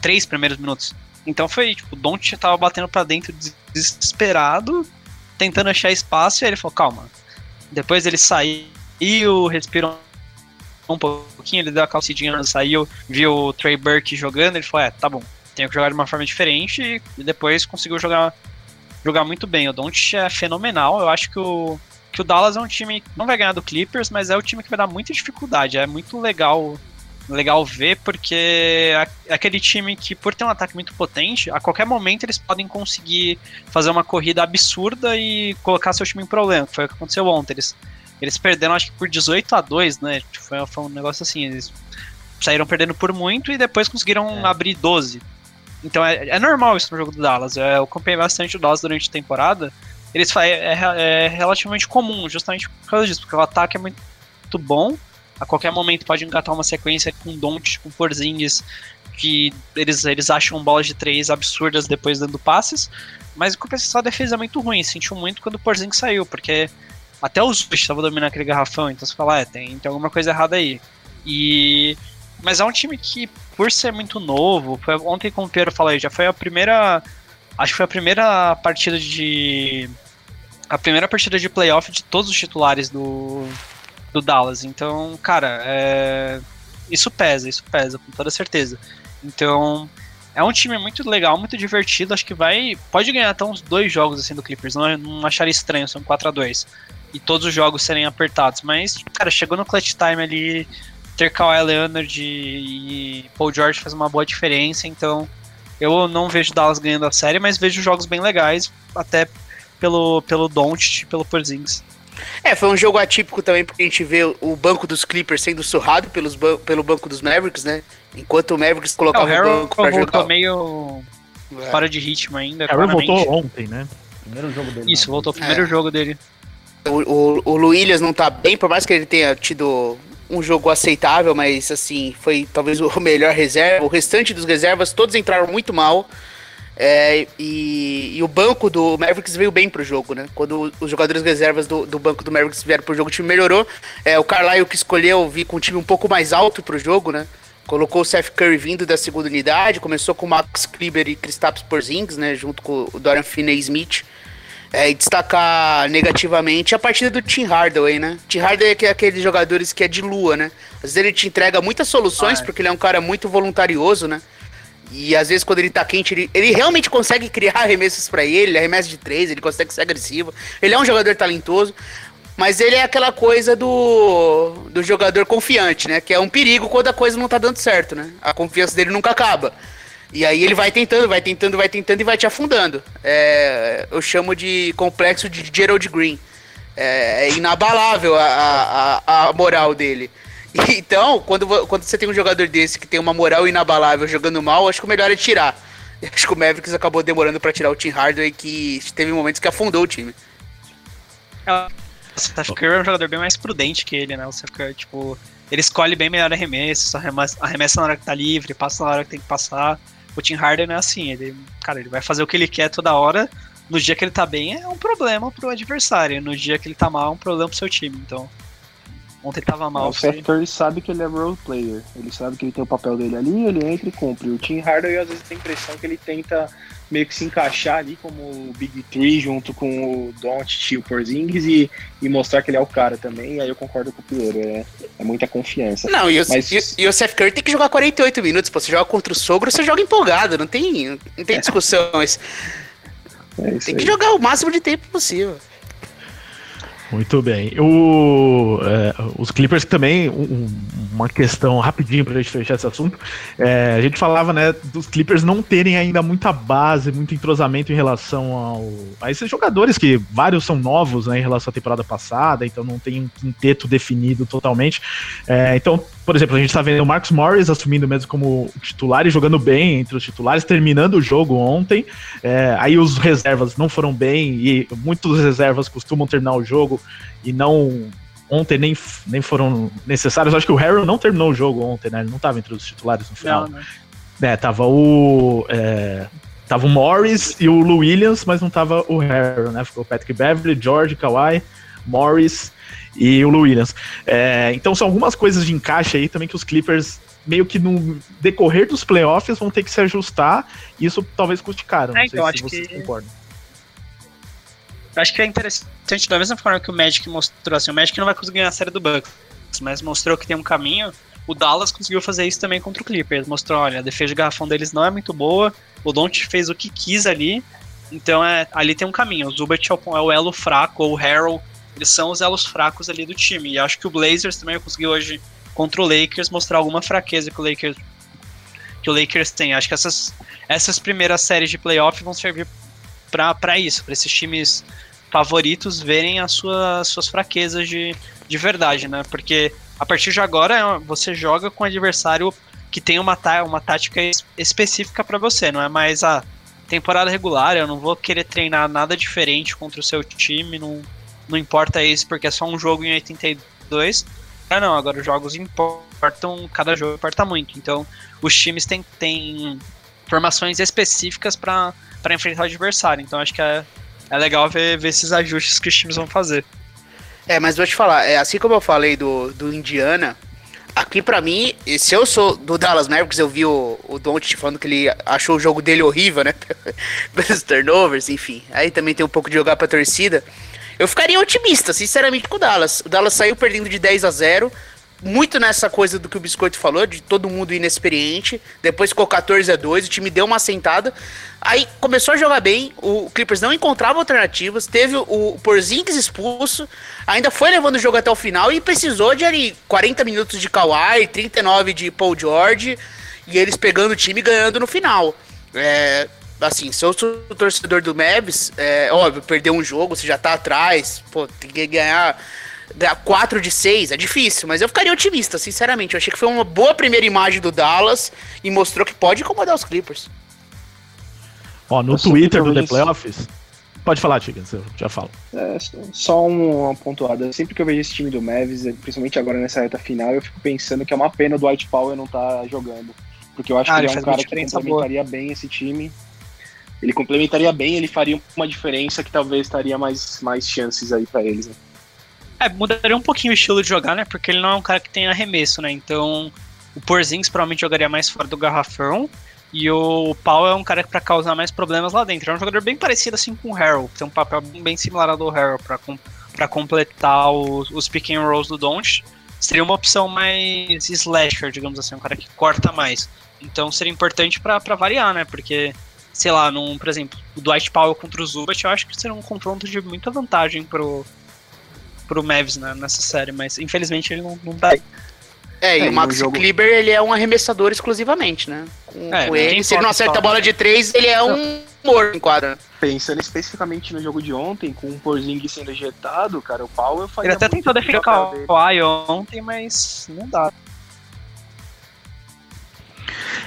três primeiros minutos. Então foi, tipo, o Don't tava batendo para dentro desesperado, tentando achar espaço, e aí ele falou, calma. Depois ele saiu, respirou um pouquinho, ele deu a calcidinha, saiu, viu o Trey Burke jogando, ele falou, é, tá bom, tenho que jogar de uma forma diferente, e depois conseguiu jogar, jogar muito bem. O Don't é fenomenal, eu acho que o que o Dallas é um time que não vai ganhar do Clippers, mas é o time que vai dar muita dificuldade. É muito legal legal ver, porque é aquele time que, por ter um ataque muito potente, a qualquer momento eles podem conseguir fazer uma corrida absurda e colocar seu time em problema. Foi o que aconteceu ontem. Eles, eles perderam, acho que por 18 a 2, né? Foi, foi um negócio assim. Eles saíram perdendo por muito e depois conseguiram é. abrir 12. Então é, é normal isso no jogo do Dallas. Eu acompanhei bastante o Dallas durante a temporada eles é, é, é, relativamente comum, justamente por causa disso, porque o ataque é muito, bom. A qualquer momento pode engatar uma sequência com Don't, com Porzingis, que eles, eles acham bolas de três absurdas depois dando passes, mas em compensação a defesa é muito ruim. Sentiu muito quando o Porzingis saiu, porque até os dois estavam dominando aquele garrafão, então você fala, é, tem, tem alguma coisa errada aí. E mas é um time que, por ser muito novo, foi, ontem como o Pedro falou já foi a primeira. Acho que foi a primeira partida de a primeira partida de playoff de todos os titulares do, do Dallas. Então, cara, é, isso pesa, isso pesa, com toda certeza. Então, é um time muito legal, muito divertido. Acho que vai. Pode ganhar até uns dois jogos assim do Clippers. Não, não acharia estranho, são 4 a 2 E todos os jogos serem apertados. Mas, cara, chegou no clutch time ali. Ter Kawhi Leonard e Paul George faz uma boa diferença. Então, eu não vejo Dallas ganhando a série, mas vejo jogos bem legais. Até pelo, pelo Doncic e pelo Porzingis. É, foi um jogo atípico também, porque a gente vê o banco dos Clippers sendo surrado pelos ban pelo banco dos Mavericks, né? Enquanto o Mavericks colocava é, o, o banco pra jogar. meio é. fora de ritmo ainda, Harrell voltou ontem, né? Primeiro jogo dele. Isso, voltou o primeiro é. jogo dele. O, o, o Williams não tá bem, por mais que ele tenha tido um jogo aceitável, mas assim, foi talvez o melhor reserva. O restante dos reservas, todos entraram muito mal. É, e, e, o banco do Mavericks veio bem pro jogo, né? Quando os jogadores reservas do, do banco do Mavericks vieram pro jogo, o time melhorou. É, o Carlisle que escolheu vir com um time um pouco mais alto pro jogo, né? Colocou o Seth Curry vindo da segunda unidade, começou com o Max Kleber e Kristaps Porzingis, né? Junto com o Dorian Finney-Smith. É, e destacar negativamente a partida do Tim Hardaway, né? Tim Hardaway é aqueles jogadores que é de lua, né? Às vezes ele te entrega muitas soluções, ah, é. porque ele é um cara muito voluntarioso, né? E às vezes quando ele tá quente, ele, ele realmente consegue criar arremessos para ele, arremesso de três, ele consegue ser agressivo. Ele é um jogador talentoso, mas ele é aquela coisa do, do jogador confiante, né? Que é um perigo quando a coisa não tá dando certo, né? A confiança dele nunca acaba. E aí ele vai tentando, vai tentando, vai tentando e vai te afundando. É, eu chamo de complexo de Gerald Green. É, é inabalável a, a, a moral dele. Então, quando, quando você tem um jogador desse que tem uma moral inabalável jogando mal, acho que o melhor é tirar. Acho que o Mavericks acabou demorando para tirar o Tim Hardaway, que teve momentos que afundou o time. É, o Steph Curry é um jogador bem mais prudente que ele, né? O Steph Curry, tipo, ele escolhe bem melhor arremesso, arremessa, arremessa na hora que tá livre, passa na hora que tem que passar. O Tim Harden é assim, ele, cara, ele vai fazer o que ele quer toda hora. No dia que ele tá bem é um problema pro adversário, no dia que ele tá mal é um problema pro seu time. Então, Ontem tava mal. O Seth Curry sabe que ele é role player. Ele sabe que ele tem o papel dele ali, ele entra e cumpre. O Tim Hardaway às vezes tem a impressão que ele tenta meio que se encaixar ali como o Big Three junto com o Don't e o Porzingis e, e mostrar que ele é o cara também. E aí eu concordo com o Piero, é, é muita confiança. Não, e o, Mas... e, e o Seth Curry tem que jogar 48 minutos. Pô, você joga contra o sogro, você joga empolgado, não tem, não tem discussão. Mas... É tem que jogar o máximo de tempo possível. Muito bem. O, é, os Clippers também, um, uma questão rapidinho pra gente fechar esse assunto. É, a gente falava, né, dos Clippers não terem ainda muita base, muito entrosamento em relação ao, a esses jogadores, que vários são novos né, em relação à temporada passada, então não tem um quinteto definido totalmente. É, então, por exemplo, a gente tá vendo o Marcus Morris assumindo mesmo como titular e jogando bem entre os titulares, terminando o jogo ontem. É, aí os reservas não foram bem e muitos reservas costumam terminar o jogo e não ontem nem, nem foram necessários. Acho que o Harrell não terminou o jogo ontem, né? Ele não estava entre os titulares no final. Não, né? É, tava o. É, tava o Morris e o Lou Williams, mas não tava o Harrell, né? Ficou o Patrick Beverly, George, Kawhi, Morris e o Lou Williams. É, então são algumas coisas de encaixe aí também que os Clippers meio que no decorrer dos playoffs vão ter que se ajustar e isso talvez custe caro. É, então, acho que... concordam. Acho que é interessante, da mesma forma que o Magic mostrou, assim, o Magic não vai conseguir ganhar a série do Bucks, mas mostrou que tem um caminho. O Dallas conseguiu fazer isso também contra o Clippers. Mostrou, olha, a defesa de garrafão deles não é muito boa. O Don't fez o que quis ali. Então é, ali tem um caminho. O Zubat é o, é o elo fraco, ou o Harrell, eles são os elos fracos ali do time. E acho que o Blazers também conseguiu hoje contra o Lakers mostrar alguma fraqueza que o Lakers que o Lakers tem. Acho que essas, essas primeiras séries de playoff vão servir para isso, para esses times favoritos verem as suas, suas fraquezas de, de verdade, né? Porque a partir de agora você joga com um adversário que tem uma, uma tática específica para você, não é mais a temporada regular, eu não vou querer treinar nada diferente contra o seu time, não, não importa isso, porque é só um jogo em 82. Ah não, agora os jogos importam, cada jogo importa muito. Então os times têm, têm formações específicas para enfrentar o adversário. Então acho que é, é legal ver, ver esses ajustes que os times vão fazer. É, mas vou te falar, é, assim como eu falei do, do Indiana, aqui para mim, se eu sou do Dallas Mavericks, eu vi o, o Don't falando que ele achou o jogo dele horrível, né? Pelos turnovers, enfim. Aí também tem um pouco de jogar pra torcida. Eu ficaria otimista, sinceramente, com o Dallas. O Dallas saiu perdendo de 10 a 0 muito nessa coisa do que o Biscoito falou, de todo mundo inexperiente. Depois ficou 14 a 2 o time deu uma sentada. Aí começou a jogar bem, o Clippers não encontrava alternativas, teve o Porzingis expulso, ainda foi levando o jogo até o final e precisou de ali 40 minutos de Kawhi, 39 de Paul George, e eles pegando o time e ganhando no final. É, assim, se eu sou torcedor do Mavs, é óbvio, perder um jogo, você já tá atrás, pô, tem que ganhar 4 de 6 é difícil, mas eu ficaria otimista, sinceramente. Eu achei que foi uma boa primeira imagem do Dallas e mostrou que pode incomodar os Clippers. Ó, no eu Twitter do The Playoffs. Pode falar, Tigas, eu já falo. É, só uma pontuada. Sempre que eu vejo esse time do Mavis, principalmente agora nessa reta final, eu fico pensando que é uma pena o Dwight Powell não tá jogando. Porque eu acho ah, que ele é um cara que complementaria boa. bem esse time. Ele complementaria bem, ele faria uma diferença que talvez estaria mais, mais chances aí para eles. Né? É, mudaria um pouquinho o estilo de jogar, né? Porque ele não é um cara que tem arremesso, né? Então, o Porzingis provavelmente jogaria mais fora do garrafão. E o Paul é um cara para causar mais problemas lá dentro. É um jogador bem parecido assim com o Harold, tem um papel bem similar ao do Harold para com, pra completar os, os pick and rolls do Don't. Seria uma opção mais slasher, digamos assim, um cara que corta mais. Então seria importante para variar, né? Porque, sei lá, num, por exemplo, o Dwight Powell contra o Zubat, eu acho que seria um confronto de muita vantagem pro, pro Mavs né, nessa série, mas infelizmente ele não, não tá aí. É, e é, o Max jogo... Kleber, ele é um arremessador exclusivamente, né? Com, é, com ele, se ele não acerta a bola de três, ele é um morto em quadra. Pensando especificamente no jogo de ontem, com o Porzingis sendo ejetado, cara, o Powell faria Ele até tentou defender o Kawhi ontem, mas não dá.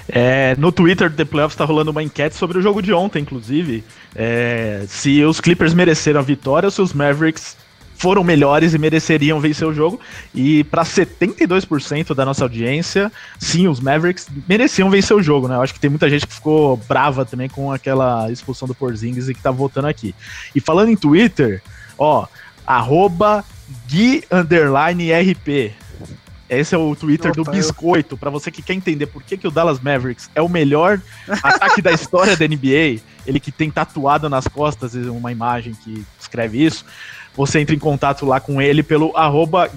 É, no Twitter do The Playoffs está rolando uma enquete sobre o jogo de ontem, inclusive. É, se os Clippers mereceram a vitória ou se os Mavericks foram melhores e mereceriam vencer o jogo. E para 72% da nossa audiência, sim, os Mavericks mereciam vencer o jogo, né? Eu acho que tem muita gente que ficou brava também com aquela expulsão do Porzingis e que tá voltando aqui. E falando em Twitter, ó, arroba Gui RP. Esse é o Twitter Opa, do Biscoito. Para você que quer entender por que, que o Dallas Mavericks é o melhor ataque da história da NBA, ele que tem tatuado nas costas uma imagem que escreve isso você entra em contato lá com ele pelo arroba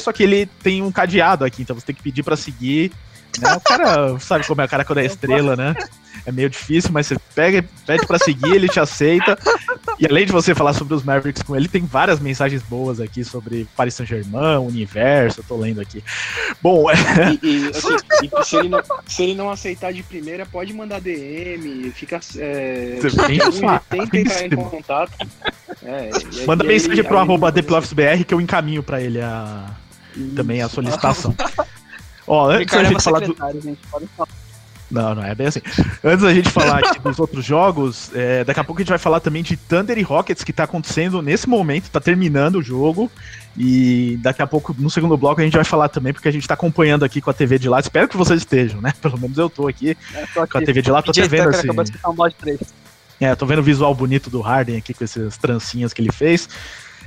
só que ele tem um cadeado aqui, então você tem que pedir para seguir Né? O cara sabe como é o cara quando é estrela, né? É meio difícil, mas você pega, pede para seguir, ele te aceita. E além de você falar sobre os Mavericks com ele, tem várias mensagens boas aqui sobre Paris Saint-Germain, universo, eu tô lendo aqui. Bom, é... e, e, assim, e se, ele não, se, ele não, aceitar de primeira, pode mandar DM, fica. É, tenta entrar em contato. É, Manda mensagem pro arroba ThePluffsBR que eu encaminho para ele a, também a solicitação. Ó, antes da gente falar do. Gente, falar. Não, não é bem assim. Antes da gente falar aqui dos outros jogos, é, daqui a pouco a gente vai falar também de Thunder e Rockets, que tá acontecendo nesse momento, tá terminando o jogo. E daqui a pouco, no segundo bloco, a gente vai falar também, porque a gente tá acompanhando aqui com a TV de lá. Espero que vocês estejam, né? Pelo menos eu tô aqui, é, tô aqui. com a TV de lá, tô até vendo assim. É, tô vendo o visual bonito do Harden aqui com essas trancinhas que ele fez.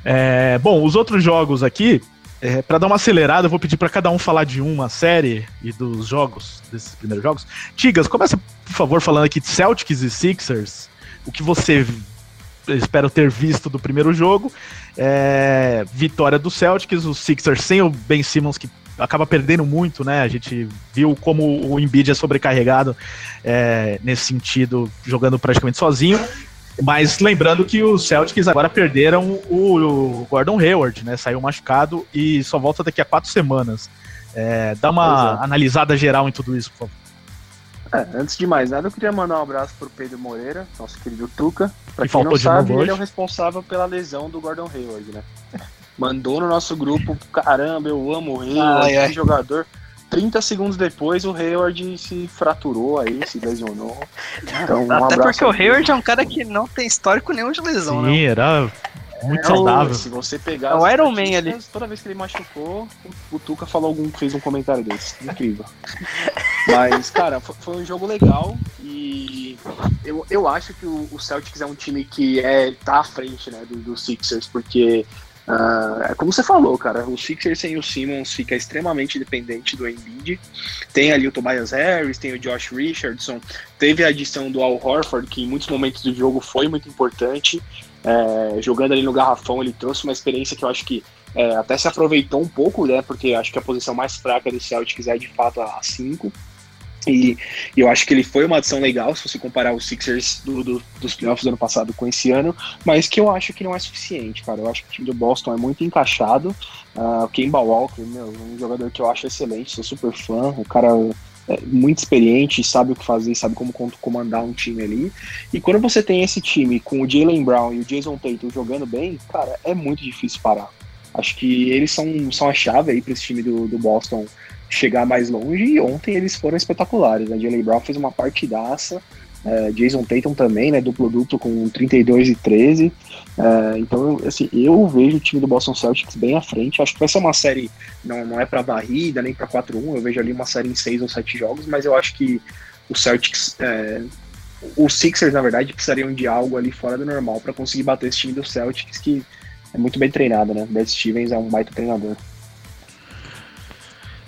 É, bom, os outros jogos aqui, é, para dar uma acelerada, eu vou pedir para cada um falar de uma série e dos jogos, desses primeiros jogos. Tigas, começa, por favor, falando aqui de Celtics e Sixers. O que você espera ter visto do primeiro jogo. É, vitória do Celtics, os Sixers sem o Ben Simmons, que acaba perdendo muito, né? A gente viu como o Embiid é sobrecarregado é, nesse sentido, jogando praticamente sozinho. Mas lembrando que os Celtics agora perderam o, o Gordon Hayward, né? Saiu machucado e só volta daqui a quatro semanas. É, dá uma é. analisada geral em tudo isso, por favor. É, antes de mais nada, eu queria mandar um abraço pro Pedro Moreira, nosso querido Tuca. Pra quem não sabe, ele é o responsável pela lesão do Gordon Hayward, né? Mandou no nosso grupo, caramba, eu amo o Hayward, ai, ai. jogador. 30 segundos depois o Hayward se fraturou aí, se lesionou. Então, um Até porque o Hayward é um cara que não tem histórico nenhum de lesão, Sim, né? era muito é, saudável. Se você pegar. É o Iron Man ali. Toda vez que ele machucou, o, o Tuca falou algum, fez um comentário desse. Incrível. Mas, cara, foi, foi, um jogo legal e eu, eu acho que o, o, Celtics é um time que é, tá à frente né, do, do Sixers, porque Uh, é como você falou, cara, o Sixers sem o Simmons fica extremamente dependente do Embiid. Tem ali o Tobias Harris, tem o Josh Richardson, teve a adição do Al Horford, que em muitos momentos do jogo foi muito importante. É, jogando ali no garrafão, ele trouxe uma experiência que eu acho que é, até se aproveitou um pouco, né? Porque acho que a posição mais fraca do Celtics é de fato a 5. E, e, eu acho que ele foi uma adição legal, se você comparar os Sixers do, do, dos playoffs do ano passado com esse ano, mas que eu acho que não é suficiente, cara. Eu acho que o time do Boston é muito encaixado. Uh, o Kemba Walker, meu, um jogador que eu acho excelente, sou super fã. O cara é muito experiente, sabe o que fazer, sabe como comandar um time ali. E quando você tem esse time com o Jalen Brown e o Jason Tatum jogando bem, cara, é muito difícil parar. Acho que eles são, são a chave aí para esse time do, do Boston chegar mais longe. E ontem eles foram espetaculares. Né? Jalen Brown fez uma partidaça. É, Jason Tatum também, né? Duplo duplo com 32 e 13. É, então, assim, eu vejo o time do Boston Celtics bem à frente. Acho que vai ser uma série, não, não é para varrida nem para 4-1. Eu vejo ali uma série em 6 ou 7 jogos, mas eu acho que o Celtics, é, os Sixers, na verdade, precisariam de algo ali fora do normal para conseguir bater esse time do Celtics, que é muito bem treinado, né? Brad Stevens é um baita treinador.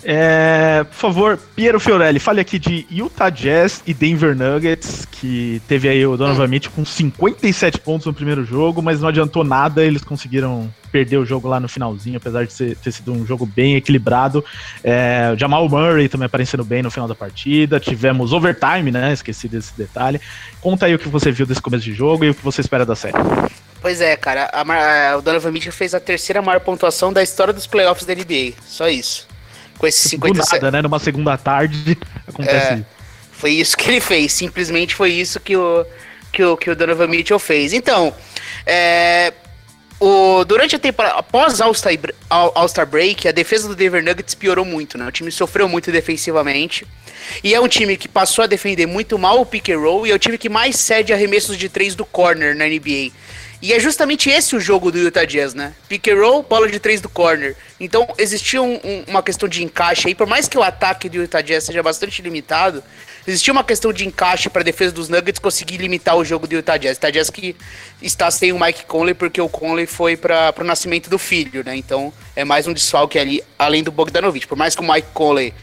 É, por favor, Piero Fiorelli, fale aqui de Utah Jazz e Denver Nuggets, que teve aí o Donovan Mitchell com 57 pontos no primeiro jogo, mas não adiantou nada, eles conseguiram perder o jogo lá no finalzinho, apesar de ser, ter sido um jogo bem equilibrado. É, Jamal Murray também aparecendo bem no final da partida, tivemos overtime, né, esqueci desse detalhe. Conta aí o que você viu desse começo de jogo e o que você espera da série. Pois é, cara, a, a, o Donovan Mitchell fez a terceira maior pontuação da história dos playoffs da NBA, só isso com esses 57. Do nada, né? Numa segunda tarde acontece é, Foi isso que ele fez. Simplesmente foi isso que o, que o, que o Donovan Mitchell fez. Então, é, o, durante a temporada, após All-Star All Break, a defesa do Denver Nuggets piorou muito, né? O time sofreu muito defensivamente. E é um time que passou a defender muito mal o pick and roll e é o time que mais cede arremessos de três do corner na NBA. E é justamente esse o jogo do Utah Jazz, né? Pick and roll, bola de três do corner. Então existia um, um, uma questão de encaixe aí, por mais que o ataque do Utah Jazz seja bastante limitado, existia uma questão de encaixe para a defesa dos Nuggets conseguir limitar o jogo do Utah Jazz. Utah Jazz que está sem o Mike Conley porque o Conley foi para o nascimento do filho, né? Então é mais um desfalque ali, além do Bogdanovich. Por mais que o Mike Conley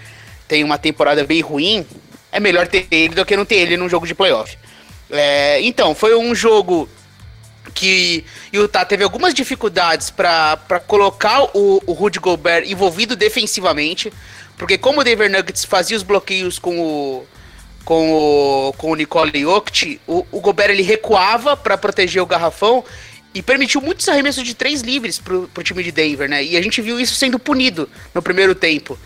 tenha uma temporada bem ruim, é melhor ter ele do que não ter ele num jogo de playoff. É, então, foi um jogo que Utah teve algumas dificuldades para colocar o, o Rudy Gobert envolvido defensivamente, Porque como o Denver Nuggets fazia os bloqueios com o com o, com o Nicole Jokic, o, o Gobert ele recuava para proteger o garrafão e permitiu muitos arremessos de três livres pro, pro time de Denver, né? E a gente viu isso sendo punido no primeiro tempo.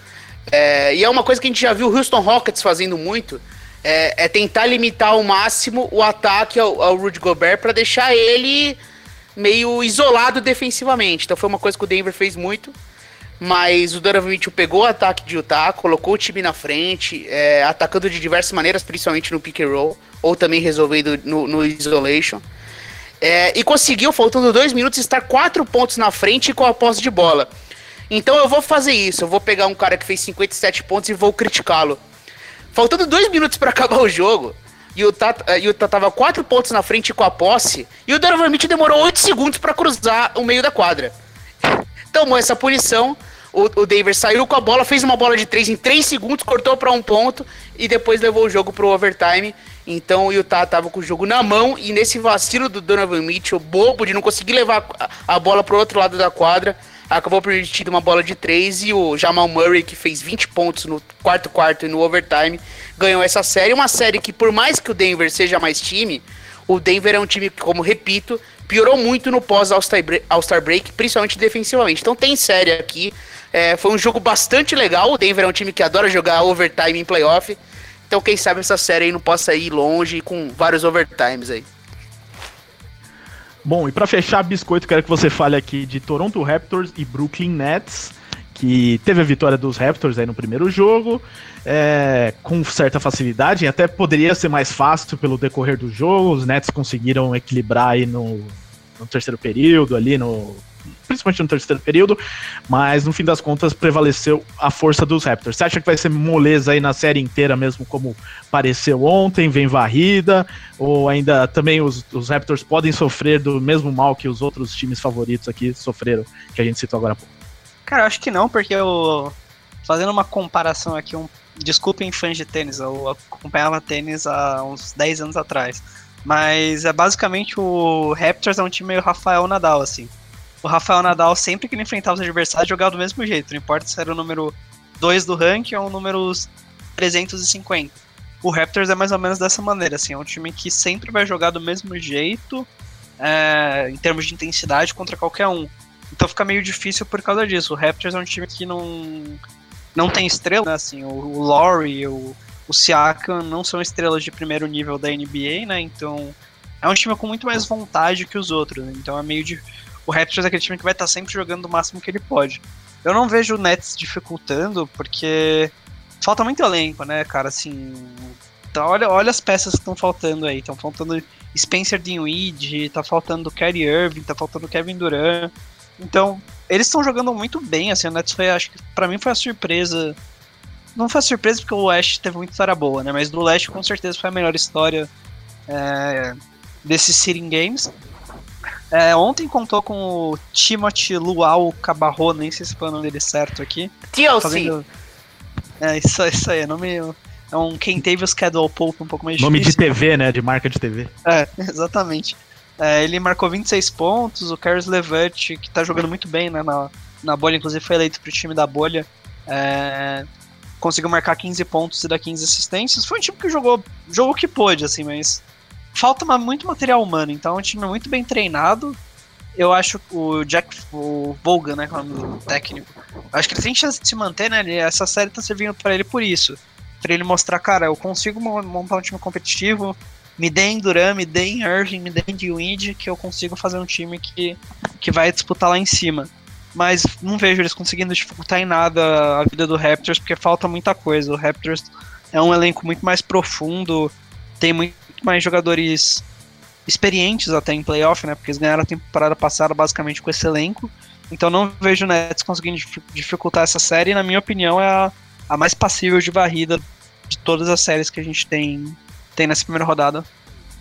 É, e é uma coisa que a gente já viu o Houston Rockets fazendo muito, é, é tentar limitar ao máximo o ataque ao, ao Rudy Gobert para deixar ele meio isolado defensivamente. Então foi uma coisa que o Denver fez muito. Mas o Donovan Mitchell pegou o ataque de Utah, colocou o time na frente, é, atacando de diversas maneiras, principalmente no pick and roll, ou também resolvendo no, no isolation. É, e conseguiu, faltando dois minutos, estar quatro pontos na frente com a posse de bola. Então eu vou fazer isso, eu vou pegar um cara que fez 57 pontos e vou criticá-lo. Faltando dois minutos para acabar o jogo, e o Tata, e o Tata tava quatro pontos na frente com a posse, e o Donovan Mitchell demorou oito segundos para cruzar o meio da quadra. Tomou essa punição, o, o saiu com a bola, fez uma bola de três em três segundos, cortou para um ponto e depois levou o jogo pro overtime. Então o Utah tava com o jogo na mão e nesse vacilo do Donovan Mitchell, bobo de não conseguir levar a, a bola pro outro lado da quadra, acabou permitindo uma bola de três e o Jamal Murray, que fez 20 pontos no quarto quarto e no overtime, ganhou essa série. Uma série que, por mais que o Denver seja mais time, o Denver é um time que, como repito, piorou muito no pós-All-Star break, principalmente defensivamente. Então tem série aqui. É, foi um jogo bastante legal. O Denver é um time que adora jogar overtime em playoff. Então quem sabe essa série aí não possa ir longe com vários overtimes aí. Bom, e para fechar, Biscoito, quero que você fale aqui de Toronto Raptors e Brooklyn Nets, que teve a vitória dos Raptors aí no primeiro jogo, é, com certa facilidade, até poderia ser mais fácil pelo decorrer do jogo, os Nets conseguiram equilibrar aí no, no terceiro período, ali no principalmente no terceiro período, mas no fim das contas prevaleceu a força dos Raptors. Você acha que vai ser moleza aí na série inteira mesmo, como pareceu ontem, vem varrida, ou ainda também os, os Raptors podem sofrer do mesmo mal que os outros times favoritos aqui sofreram, que a gente citou agora há pouco? Cara, eu acho que não, porque eu, fazendo uma comparação aqui, um, desculpem fãs de tênis, eu acompanhava tênis há uns 10 anos atrás, mas é basicamente o Raptors é um time meio Rafael Nadal, assim o Rafael Nadal, sempre que ele enfrentava os adversários, jogava do mesmo jeito. Não importa se era o número 2 do ranking ou o número 350. O Raptors é mais ou menos dessa maneira, assim, é um time que sempre vai jogar do mesmo jeito, é, em termos de intensidade, contra qualquer um. Então fica meio difícil por causa disso. O Raptors é um time que não, não tem estrela, né? assim, o, o Laurie, o, o Siakam não são estrelas de primeiro nível da NBA, né? Então é um time com muito mais vontade que os outros. Né? Então é meio difícil o Raptors é aquele time que vai estar tá sempre jogando o máximo que ele pode. Eu não vejo o Nets dificultando, porque falta muito elenco, né, cara? Assim, então olha, olha as peças que estão faltando aí. Estão faltando Spencer Dinwiddie, tá faltando Kyrie Irving, tá faltando Kevin Durant. Então, eles estão jogando muito bem, assim, o Nets foi, acho que pra mim foi a surpresa. Não foi a surpresa porque o West teve muita história boa, né? Mas do Leste com certeza foi a melhor história é, desses Sitting Games. É, ontem contou com o Timothy Luau Cabarro, nem sei se foi o nome dele certo aqui. TLC. Fazendo... É, isso, isso aí, é nome. É um quem teve o schedule Pope um pouco mais Nome difícil. de TV, né? De marca de TV. É, exatamente. É, ele marcou 26 pontos, o Carlos Levert, que tá jogando muito bem né, na, na bolha, inclusive foi eleito pro time da bolha. É, conseguiu marcar 15 pontos e dar 15 assistências. Foi um time que jogou, jogou o que pôde, assim, mas falta muito material humano, então é um time muito bem treinado. Eu acho o Jack, o Volga, né, que é o nome técnico, acho que ele tem chance de se manter, né? Ele, essa série tá servindo para ele por isso. Pra ele mostrar, cara, eu consigo montar um time competitivo, me deem Duran, me deem Irving, me deem Dewey, que eu consigo fazer um time que, que vai disputar lá em cima. Mas não vejo eles conseguindo dificultar em nada a vida do Raptors, porque falta muita coisa. O Raptors é um elenco muito mais profundo, tem muito mais jogadores experientes até em playoff, né? Porque eles ganharam a temporada passada basicamente com esse elenco. Então não vejo o Nets conseguindo dificultar essa série. E, na minha opinião, é a, a mais passível de varrida de todas as séries que a gente tem, tem nessa primeira rodada.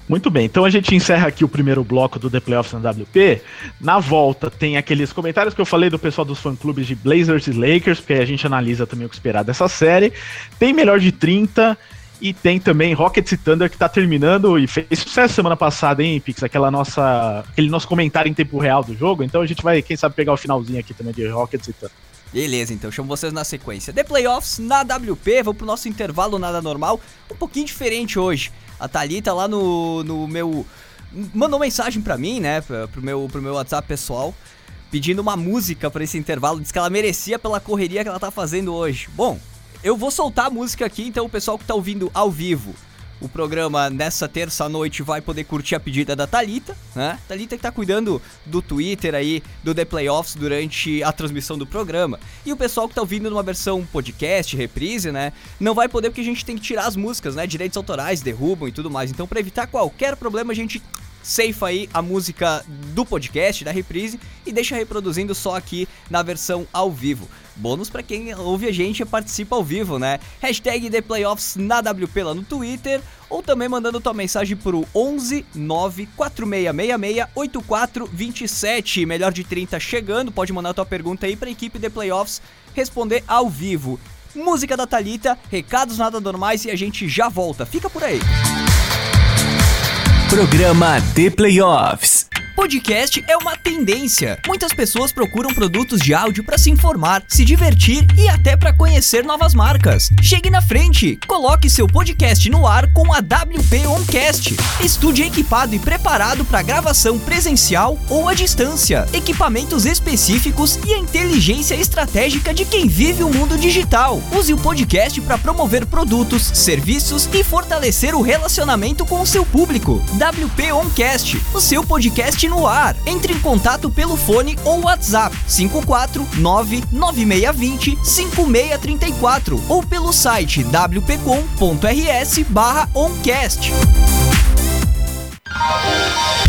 Muito bem, então a gente encerra aqui o primeiro bloco do The Playoffs na WP. Na volta tem aqueles comentários que eu falei do pessoal dos fã-clubes de Blazers e Lakers, porque a gente analisa também o que esperar dessa série. Tem melhor de 30 e tem também Rockets e Thunder que tá terminando e fez sucesso semana passada, hein, Pix? Aquela nossa, aquele nosso comentário em tempo real do jogo. Então a gente vai, quem sabe, pegar o finalzinho aqui também de Rockets e Thunder. Beleza, então chamo vocês na sequência. The Playoffs na WP, vamos pro nosso intervalo nada normal, um pouquinho diferente hoje. A Thalita lá no, no meu. mandou mensagem pra mim, né? Pro meu, pro meu WhatsApp pessoal, pedindo uma música para esse intervalo. Diz que ela merecia pela correria que ela tá fazendo hoje. Bom, eu vou soltar a música aqui, então o pessoal que tá ouvindo ao vivo o programa nessa terça noite vai poder curtir a pedida da Talita, né? Talita que tá cuidando do Twitter aí do The Playoffs durante a transmissão do programa. E o pessoal que tá ouvindo numa versão podcast, reprise, né? Não vai poder porque a gente tem que tirar as músicas, né? Direitos autorais derrubam e tudo mais. Então, para evitar qualquer problema, a gente safe aí a música do podcast, da reprise, e deixa reproduzindo só aqui na versão ao vivo. Bônus para quem ouve a gente e participa ao vivo, né? Hashtag ThePlayoffs na WP lá no Twitter, ou também mandando tua mensagem pro 11 94666 8427. Melhor de 30 chegando, pode mandar tua pergunta aí pra equipe The Playoffs responder ao vivo. Música da Talita, recados nada normais e a gente já volta. Fica por aí. Programa The Playoffs. Podcast é uma tendência. Muitas pessoas procuram produtos de áudio para se informar, se divertir e até para conhecer novas marcas. Chegue na frente, coloque seu podcast no ar com a WP Oncast. Estúdio equipado e preparado para gravação presencial ou à distância. Equipamentos específicos e a inteligência estratégica de quem vive o mundo digital. Use o podcast para promover produtos, serviços e fortalecer o relacionamento com o seu público. WP Oncast, o seu podcast no ar. Entre em contato pelo fone ou WhatsApp 5499620 5634 ou pelo site wpcom.rs/oncast.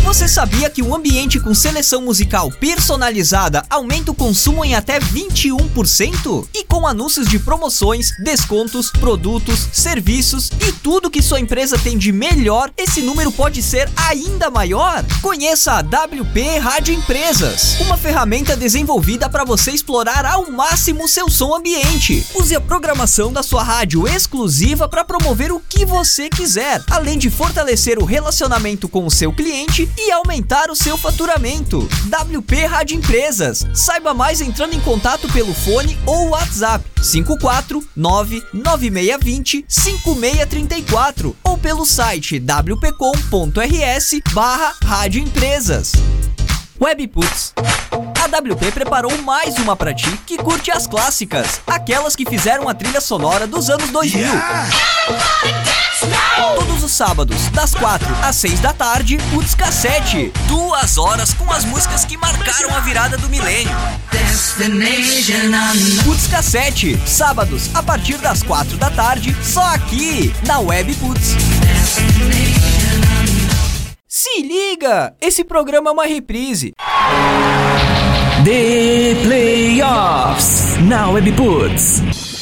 Você sabia que um ambiente com seleção musical personalizada aumenta o consumo em até 21%? E com anúncios de promoções, descontos, produtos, serviços e tudo que sua empresa tem de melhor, esse número pode ser ainda maior? Conheça a WP Rádio Empresas, uma ferramenta desenvolvida para você explorar ao máximo seu som ambiente. Use a programação da sua rádio exclusiva para promover o que você quiser, além de fortalecer o relacionamento com o seu cliente e aumentar o seu faturamento. WP Rádio Empresas. Saiba mais entrando em contato pelo fone ou WhatsApp 5499620 5634 ou pelo site wpcom.rs barra Rádio Empresas. Webputs. A WP preparou mais uma pra ti que curte as clássicas, aquelas que fizeram a trilha sonora dos anos 2000. Yeah. Todos os sábados, das 4 às 6 da tarde, Putz Cassete. Duas horas com as músicas que marcaram a virada do milênio. Putz Cassete, sábados a partir das 4 da tarde, só aqui na Web Putz. Se liga! Esse programa é uma reprise. The Playoffs na Webputs. É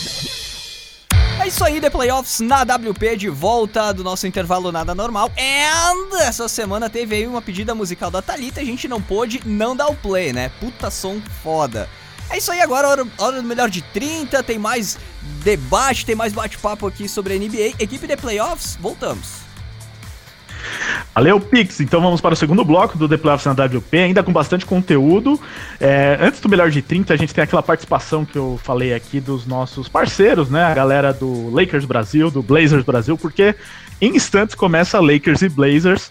isso aí, The Playoffs na WP de volta do nosso intervalo nada normal. And essa semana teve aí uma pedida musical da Thalita, a gente não pôde não dar o play, né? Puta som foda. É isso aí agora, hora, hora do melhor de 30, tem mais debate, tem mais bate-papo aqui sobre a NBA. Equipe de Playoffs, voltamos. Valeu, Pix. Então vamos para o segundo bloco do The Playoffs na WP, ainda com bastante conteúdo. É, antes do melhor de 30, a gente tem aquela participação que eu falei aqui dos nossos parceiros, né? A galera do Lakers Brasil, do Blazers Brasil, porque em instantes começa Lakers e Blazers.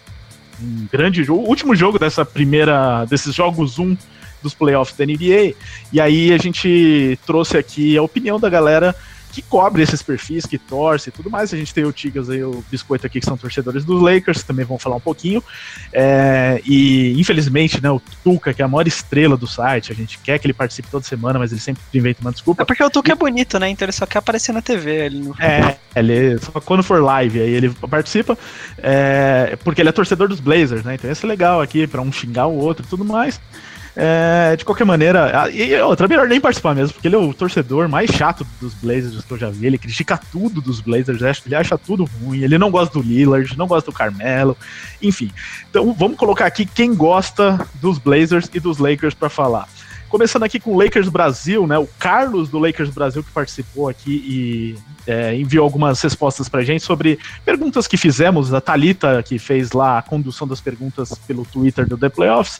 Um grande jogo, o último jogo dessa primeira, desses jogos 1 dos playoffs da NBA. E aí a gente trouxe aqui a opinião da galera que cobre esses perfis, que torce e tudo mais. A gente tem o Tigas e o Biscoito aqui, que são torcedores dos Lakers, que também vão falar um pouquinho. É, e, infelizmente, né, o Tuca, que é a maior estrela do site, a gente quer que ele participe toda semana, mas ele sempre inventa uma desculpa. É porque o Tuca e... é bonito, né? Então ele só quer aparecer na TV. Ele não... É, ele só quando for live, aí ele participa, é, porque ele é torcedor dos Blazers, né? Então isso é legal aqui, para um xingar o outro e tudo mais. É, de qualquer maneira, e outra, melhor nem participar mesmo, porque ele é o torcedor mais chato dos Blazers que eu já vi. Ele critica tudo dos Blazers, ele acha tudo ruim, ele não gosta do Lillard, não gosta do Carmelo, enfim. Então vamos colocar aqui quem gosta dos Blazers e dos Lakers para falar. Começando aqui com o Lakers Brasil, né? O Carlos do Lakers Brasil que participou aqui e é, enviou algumas respostas pra gente sobre perguntas que fizemos. A Talita que fez lá a condução das perguntas pelo Twitter do The Playoffs.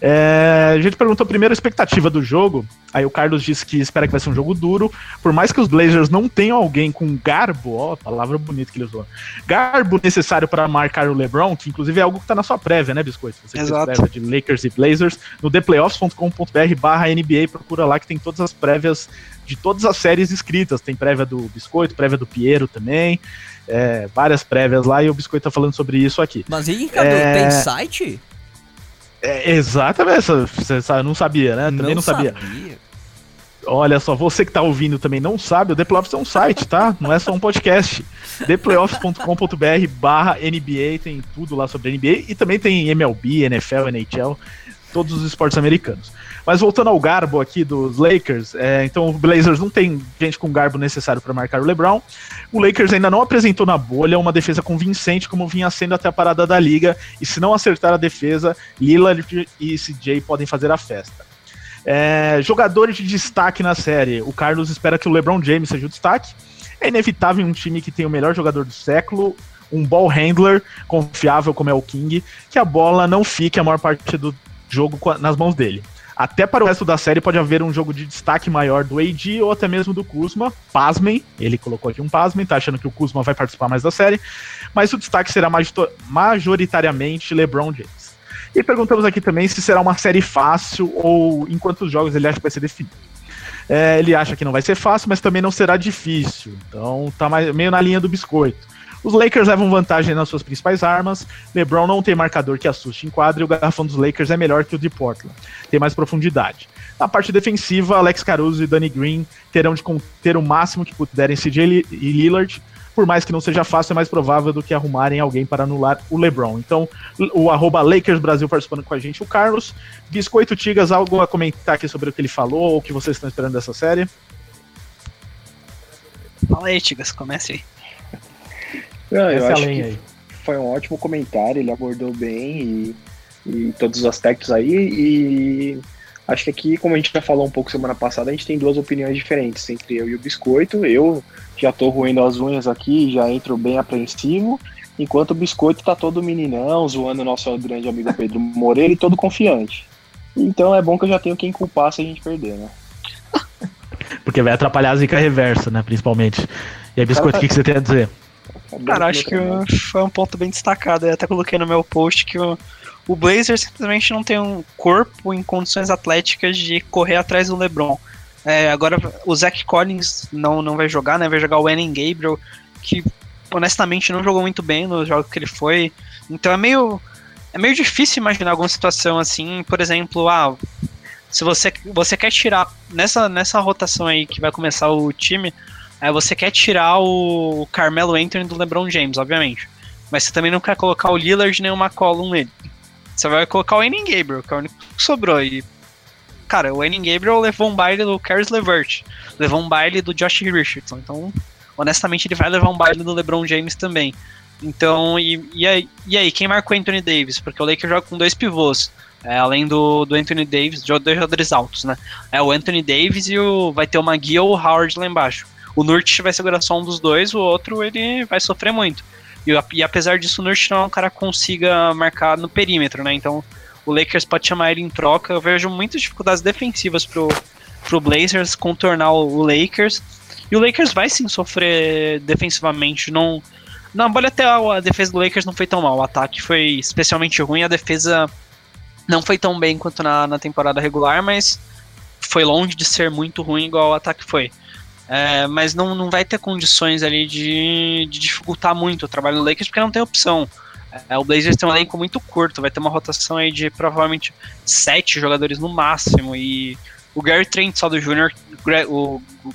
É, a gente perguntou primeiro a expectativa do jogo. Aí o Carlos disse que espera que vai ser um jogo duro. Por mais que os Blazers não tenham alguém com garbo, ó, palavra bonita que ele usou. Garbo necessário para marcar o LeBron, que inclusive é algo que tá na sua prévia, né, Biscoito? Você Exato. de Lakers e Blazers no theplayoffs.com.br barra NBA, procura lá que tem todas as prévias de todas as séries escritas. Tem prévia do Biscoito, prévia do Piero também. é, várias prévias lá e o Biscoito tá falando sobre isso aqui. Mas aí, Cadu, É. tem site? É, exatamente, você não sabia, né? Também não, sabia. Olha só, você que tá ouvindo também não sabe, o The Playoffs é um site, tá? Não é só um podcast. theplayoffs.com.br barra NBA, tem tudo lá sobre NBA e também tem MLB, NFL, NHL, todos os esportes americanos. Mas voltando ao garbo aqui dos Lakers, é, então o Blazers não tem gente com garbo necessário para marcar o LeBron. O Lakers ainda não apresentou na bolha uma defesa convincente como vinha sendo até a parada da liga, e se não acertar a defesa, Lillard e CJ podem fazer a festa. É, jogadores de destaque na série. O Carlos espera que o LeBron James seja o destaque. É inevitável em um time que tem o melhor jogador do século, um ball handler confiável como é o King, que a bola não fique a maior parte do jogo nas mãos dele. Até para o resto da série pode haver um jogo de destaque maior do AD ou até mesmo do Kuzma. Pasmem, ele colocou aqui um pasmem, tá achando que o Kuzma vai participar mais da série, mas o destaque será majoritariamente LeBron James. E perguntamos aqui também se será uma série fácil ou em quantos jogos ele acha que vai ser definido. É, ele acha que não vai ser fácil, mas também não será difícil. Então tá mais- meio na linha do biscoito. Os Lakers levam vantagem nas suas principais armas. LeBron não tem marcador que assuste em quadra e o garrafão dos Lakers é melhor que o de Portland. Tem mais profundidade. Na parte defensiva, Alex Caruso e Danny Green terão de conter o máximo que puderem CJ e Lillard. Por mais que não seja fácil, é mais provável do que arrumarem alguém para anular o LeBron. Então, o arroba Lakers Brasil participando com a gente, o Carlos. Biscoito Tigas, algo a comentar aqui sobre o que ele falou ou o que vocês estão esperando dessa série? Fala aí, Tigas, comece aí. Não, eu acho que aí. foi um ótimo comentário, ele abordou bem e, e todos os aspectos aí. E acho que aqui, como a gente já falou um pouco semana passada, a gente tem duas opiniões diferentes entre eu e o Biscoito. Eu já tô roendo as unhas aqui, já entro bem apreensivo, enquanto o Biscoito tá todo meninão, zoando o nosso grande amigo Pedro Moreira e todo confiante. Então é bom que eu já tenho quem culpar se a gente perder, né? Porque vai atrapalhar a zica reversa, né? Principalmente. E aí, Biscoito, o que, que você tem a dizer? Cara, acho que foi um ponto bem destacado. Eu até coloquei no meu post que o, o Blazers simplesmente não tem um corpo em condições atléticas de correr atrás do LeBron. É, agora o Zach Collins não, não vai jogar, né? Vai jogar o Enem Gabriel, que honestamente não jogou muito bem nos jogos que ele foi. Então é meio é meio difícil imaginar alguma situação assim, por exemplo, ah, se você, você quer tirar nessa, nessa rotação aí que vai começar o time, é, você quer tirar o Carmelo Anthony do LeBron James, obviamente. Mas você também não quer colocar o Lillard nem o McCollum nele. Você vai colocar o Enin Gabriel, que é o único que sobrou. E, cara, o Enin Gabriel levou um baile do Caris LeVert, levou um baile do Josh Richardson. Então, honestamente, ele vai levar um baile do LeBron James também. Então, e, e, aí, e aí, quem marca o Anthony Davis? Porque o Lakers joga com dois pivôs. É, além do, do Anthony Davis, de dois jogadores altos, né? É o Anthony Davis e o, vai ter o McGee ou o Howard lá embaixo. O Nurt vai segurar só um dos dois, o outro ele vai sofrer muito. E, e apesar disso, o Nurt não é um cara que consiga marcar no perímetro, né? Então o Lakers pode chamar ele em troca. Eu vejo muitas dificuldades defensivas pro, pro Blazers contornar o, Lakers. E o Lakers vai sim sofrer defensivamente. Não, na bolha até a defesa do Lakers não foi tão mal. O ataque foi especialmente ruim, a defesa não foi tão bem quanto na, na temporada regular, mas foi longe de ser muito ruim igual o ataque foi. É, mas não, não vai ter condições ali de, de dificultar muito o trabalho do Lakers, porque não tem opção. É, o Blazers tem um elenco muito curto, vai ter uma rotação aí de provavelmente sete jogadores no máximo, e o Gary Trent só do Júnior, o, o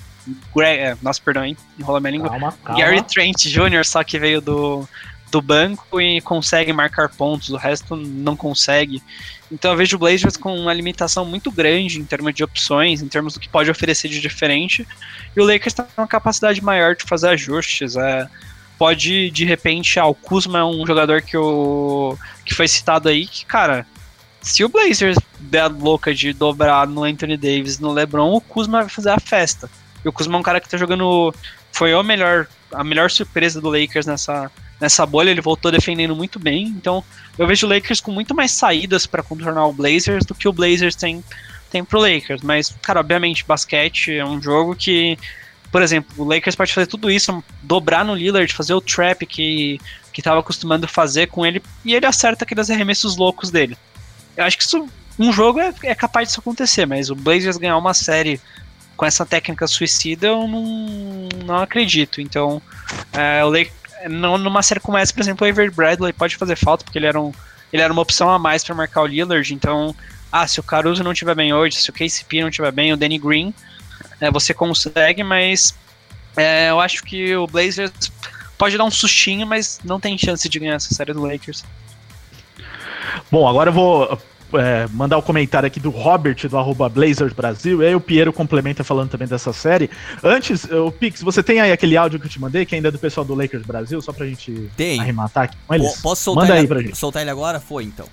Greg, é, nossa, perdão, hein, enrola minha língua. Calma, calma. Gary Trent Jr. só que veio do, do banco e consegue marcar pontos, o resto não consegue. Então eu vejo o Blazers com uma limitação muito grande em termos de opções, em termos do que pode oferecer de diferente, e o Lakers tem uma capacidade maior de fazer ajustes. É, pode, de repente, ah, o Kuzma é um jogador que, que foi citado aí, que, cara, se o Blazers der louca de dobrar no Anthony Davis no LeBron, o Kuzma vai fazer a festa. E o Kuzma é um cara que tá jogando. Foi o melhor, a melhor surpresa do Lakers nessa, nessa bolha. Ele voltou defendendo muito bem. Então eu vejo o Lakers com muito mais saídas para contornar o Blazers do que o Blazers tem, tem pro Lakers. Mas, cara, obviamente, basquete é um jogo que. Por exemplo, o Lakers pode fazer tudo isso, dobrar no Lillard, fazer o trap que, que tava acostumando fazer com ele, e ele acerta aqueles arremessos loucos dele. Eu acho que isso, um jogo é, é capaz disso acontecer, mas o Blazers ganhar uma série com essa técnica suicida, eu não, não acredito. Então, é, o Lakers, numa série como essa, por exemplo, o Avery Bradley pode fazer falta, porque ele era, um, ele era uma opção a mais para marcar o Lillard. Então, ah, se o Caruso não estiver bem hoje, se o KCP não estiver bem, o Danny Green, é, você consegue, mas é, eu acho que o Blazers pode dar um sustinho, mas não tem chance de ganhar essa série do Lakers. Bom, agora eu vou é, mandar o um comentário aqui do Robert, do arroba Blazers Brasil, e aí o Piero complementa falando também dessa série. Antes, o Pix, você tem aí aquele áudio que eu te mandei, que ainda é do pessoal do Lakers Brasil, só pra gente tem. arrematar aqui com eles? Posso soltar Manda ele, aí pra gente. soltar ele agora? Foi, então.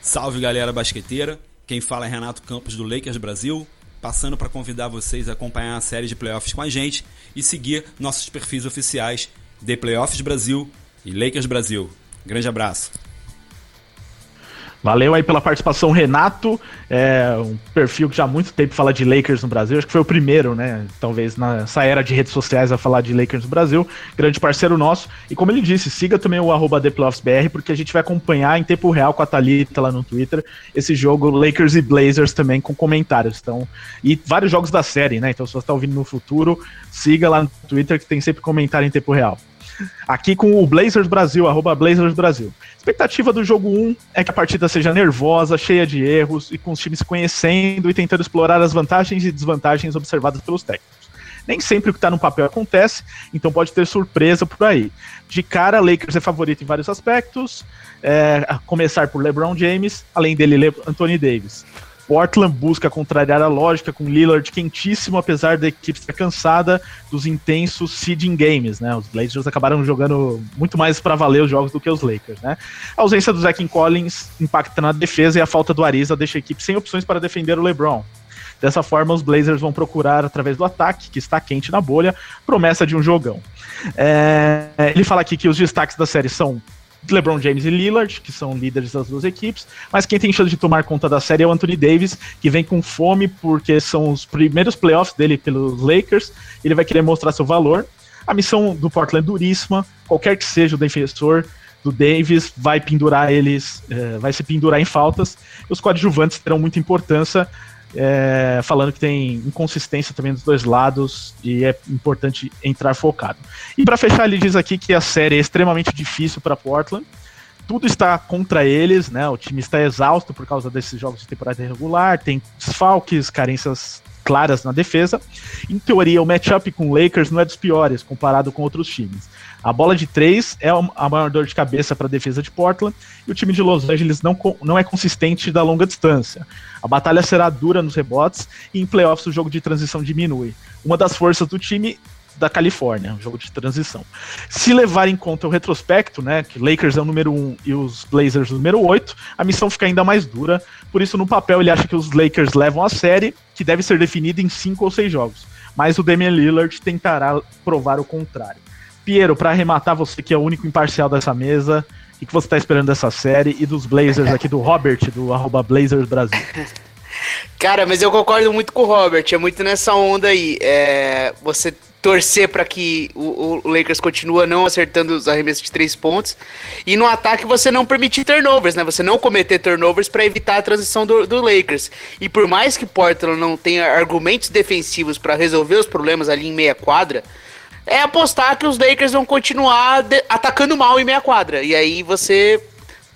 Salve, galera basqueteira. Quem fala é Renato Campos, do Lakers Brasil, passando para convidar vocês a acompanhar a série de playoffs com a gente e seguir nossos perfis oficiais de Playoffs Brasil e Lakers Brasil. Grande abraço. Valeu aí pela participação, Renato. É um perfil que já há muito tempo fala de Lakers no Brasil. Acho que foi o primeiro, né? Talvez nessa era de redes sociais a falar de Lakers no Brasil. Grande parceiro nosso. E como ele disse, siga também o arroba ThePlayoffsBR, porque a gente vai acompanhar em tempo real com a Thalita lá no Twitter esse jogo Lakers e Blazers também com comentários. Então, e vários jogos da série, né? Então, se você está ouvindo no futuro, siga lá no Twitter que tem sempre comentário em tempo real. Aqui com o Blazers Brasil, arroba Blazers Brasil. Expectativa do jogo 1 é que a partida seja nervosa, cheia de erros e com os times conhecendo e tentando explorar as vantagens e desvantagens observadas pelos técnicos. Nem sempre o que está no papel acontece, então pode ter surpresa por aí. De cara, Lakers é favorito em vários aspectos, é, a começar por LeBron James, além dele, Le Anthony Davis. Portland busca contrariar a lógica com Lillard quentíssimo, apesar da equipe estar cansada dos intensos seeding games, né? Os Blazers acabaram jogando muito mais para valer os jogos do que os Lakers, né? A ausência do Zach Collins impacta na defesa e a falta do Ariza deixa a equipe sem opções para defender o LeBron. Dessa forma, os Blazers vão procurar, através do ataque, que está quente na bolha, promessa de um jogão. É, ele fala aqui que os destaques da série são LeBron James e Lillard, que são líderes das duas equipes, mas quem tem chance de tomar conta da série é o Anthony Davis, que vem com fome porque são os primeiros playoffs dele pelos Lakers, ele vai querer mostrar seu valor. A missão do Portland é duríssima, qualquer que seja o defensor do Davis vai pendurar eles, é, vai se pendurar em faltas. Os coadjuvantes terão muita importância, é, falando que tem inconsistência também dos dois lados e é importante entrar focado. E para fechar, ele diz aqui que a série é extremamente difícil para Portland. Tudo está contra eles, né? O time está exausto por causa desses jogos de temporada irregular, tem desfalques, carências claras na defesa. Em teoria, o matchup com o Lakers não é dos piores comparado com outros times. A bola de três é a maior dor de cabeça para a defesa de Portland e o time de Los Angeles não, não é consistente da longa distância. A batalha será dura nos rebotes e em playoffs o jogo de transição diminui. Uma das forças do time da Califórnia, um jogo de transição. Se levar em conta o retrospecto, né, que Lakers é o número 1 e os Blazers o número 8, a missão fica ainda mais dura. Por isso, no papel, ele acha que os Lakers levam a série, que deve ser definida em 5 ou 6 jogos. Mas o Damian Lillard tentará provar o contrário. Piero, para arrematar, você que é o único imparcial dessa mesa, o que você está esperando dessa série e dos Blazers aqui do Robert, do arroba Blazers Brasil? Cara, mas eu concordo muito com o Robert, é muito nessa onda aí. É, você torcer para que o, o, Lakers continue não acertando os arremessos de três pontos e no ataque você não permitir turnovers, né? Você não cometer turnovers para evitar a transição do, do, Lakers. E por mais que Portland não tenha argumentos defensivos para resolver os problemas ali em meia quadra, é apostar que os Lakers vão continuar atacando mal em meia quadra. E aí você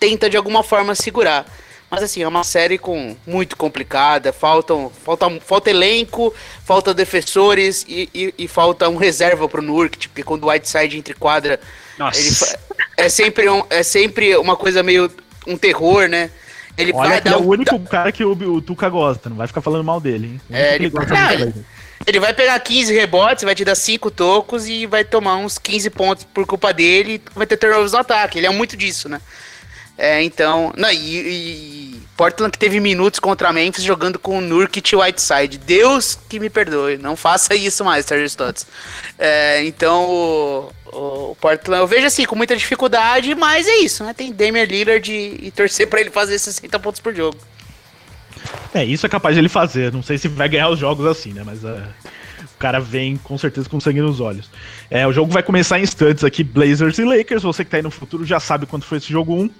tenta de alguma forma segurar. Mas assim, é uma série com muito complicada. Faltam, falta, falta elenco, falta defensores e, e, e falta um reserva pro Nurk, porque quando o Whiteside entre quadra, ele, é, sempre um, é sempre uma coisa meio um terror, né? Ele Olha, vai dar é o único cara que o, o Tuca gosta, não vai ficar falando mal dele, hein? É, ele, ele, ele vai pegar 15 rebotes, vai te dar 5 tocos e vai tomar uns 15 pontos por culpa dele. Vai ter turnovers no ataque. Ele é muito disso, né? É, então. Não, e, e, Portland que teve minutos contra Memphis jogando com o Nurkic e Whiteside. Deus que me perdoe, não faça isso mais, Sergio Stotts. É, então, o, o, Portland eu vejo assim, com muita dificuldade, mas é isso, né? Tem Damian Lillard e, e torcer para ele fazer 60 pontos por jogo. É, isso é capaz de ele fazer. Não sei se vai ganhar os jogos assim, né? Mas uh, o cara vem com certeza com sangue nos olhos. É, o jogo vai começar em instantes aqui, Blazers e Lakers. Você que tá aí no futuro já sabe quanto foi esse jogo 1.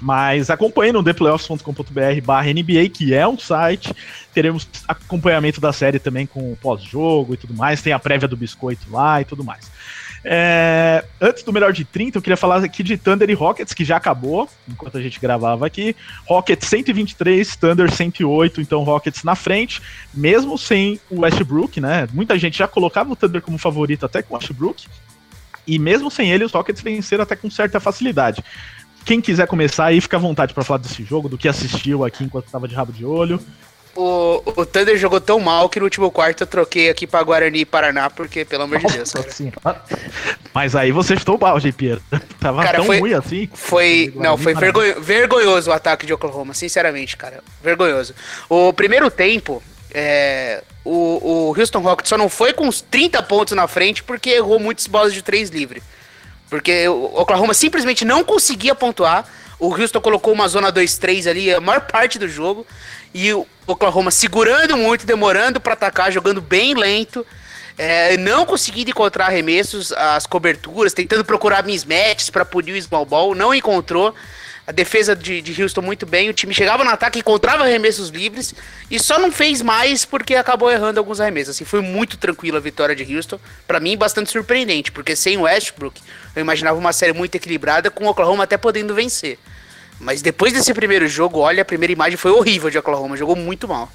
Mas acompanhe no theplayoffs.com.br barra NBA, que é um site. Teremos acompanhamento da série também com pós-jogo e tudo mais. Tem a prévia do biscoito lá e tudo mais. É, antes do melhor de 30, eu queria falar aqui de Thunder e Rockets, que já acabou, enquanto a gente gravava aqui. Rockets 123, Thunder 108, então Rockets na frente, mesmo sem o Westbrook, né? Muita gente já colocava o Thunder como favorito até com o Westbrook, e mesmo sem ele, os Rockets venceram até com certa facilidade. Quem quiser começar aí, fica à vontade para falar desse jogo, do que assistiu aqui enquanto estava de rabo de olho. O, o Thunder jogou tão mal que no último quarto eu troquei aqui pra Guarani e Paraná, porque, pelo amor de Deus. Cara. Mas aí você estou o balde, Pierre. Tava cara, tão foi, ruim assim. Foi. Não, foi vergonho, vergonhoso o ataque de Oklahoma, sinceramente, cara. Vergonhoso. O primeiro tempo, é, o, o Houston Rockets só não foi com uns 30 pontos na frente porque errou muitas bolas de três livre. Porque o Oklahoma simplesmente não conseguia pontuar. O Houston colocou uma zona 2-3 ali a maior parte do jogo. E o Oklahoma segurando muito, demorando para atacar, jogando bem lento. É, não conseguindo encontrar arremessos, as coberturas, tentando procurar mismatches para punir o small ball, não encontrou. A defesa de, de Houston muito bem, o time chegava no ataque, encontrava arremessos livres e só não fez mais porque acabou errando alguns arremessos. Assim, foi muito tranquila a vitória de Houston. Para mim, bastante surpreendente, porque sem Westbrook, eu imaginava uma série muito equilibrada, com o Oklahoma até podendo vencer. Mas depois desse primeiro jogo, olha, a primeira imagem foi horrível de Oklahoma, jogou muito mal.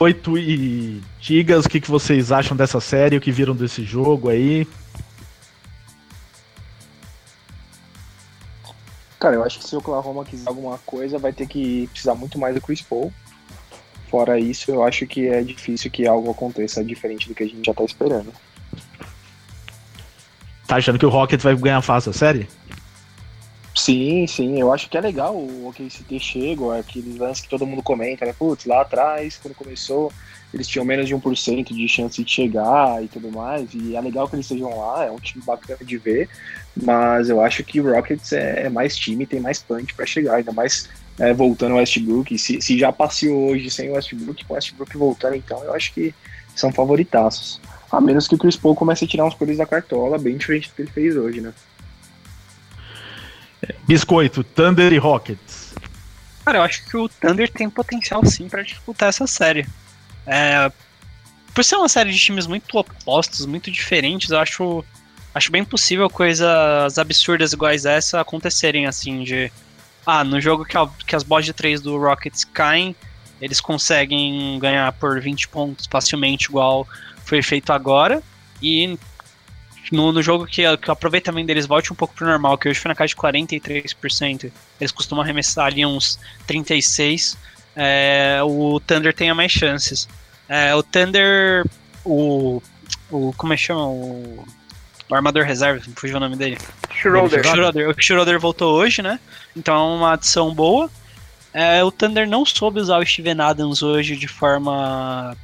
Oito e Tigas, o que, que vocês acham dessa série, o que viram desse jogo aí? Cara, eu acho que se o Oklahoma quiser alguma coisa, vai ter que precisar muito mais do Chris Paul. Fora isso, eu acho que é difícil que algo aconteça diferente do que a gente já tá esperando. Tá achando que o Rockets vai ganhar fácil a série? Sim, sim, eu acho que é legal o OKC ter chego, aquele lance que todo mundo comenta, né? Putz, lá atrás, quando começou, eles tinham menos de 1% de chance de chegar e tudo mais, e é legal que eles estejam lá, é um time bacana de ver, mas eu acho que o Rockets é, é mais time, tem mais punch para chegar, ainda mais é, voltando o Westbrook, se, se já passeou hoje sem o Westbrook, com o Westbrook voltando, então eu acho que são favoritaços. A menos que o Chris Paul comece a tirar uns coelhos da cartola, bem diferente do que ele fez hoje, né? Biscoito, Thunder e Rockets. Cara, eu acho que o Thunder tem potencial sim para disputar essa série. É, por ser uma série de times muito opostos, muito diferentes, eu acho, acho bem possível coisas absurdas iguais essa acontecerem, assim, de... Ah, no jogo que, a, que as bolas de 3 do Rockets caem, eles conseguem ganhar por 20 pontos facilmente, igual foi feito agora. E no, no jogo que, que o aproveitamento deles volte um pouco pro normal, que hoje foi na casa de 43%, eles costumam arremessar ali uns 36%, é, o Thunder tenha mais chances. É, o Thunder, o, o. Como é que chama? O, o armador reserva, fugiu o nome dele. Schroeder. Schroeder. O Schroeder voltou hoje, né? Então é uma adição boa. É, o Thunder não soube usar o Steven Adams hoje de forma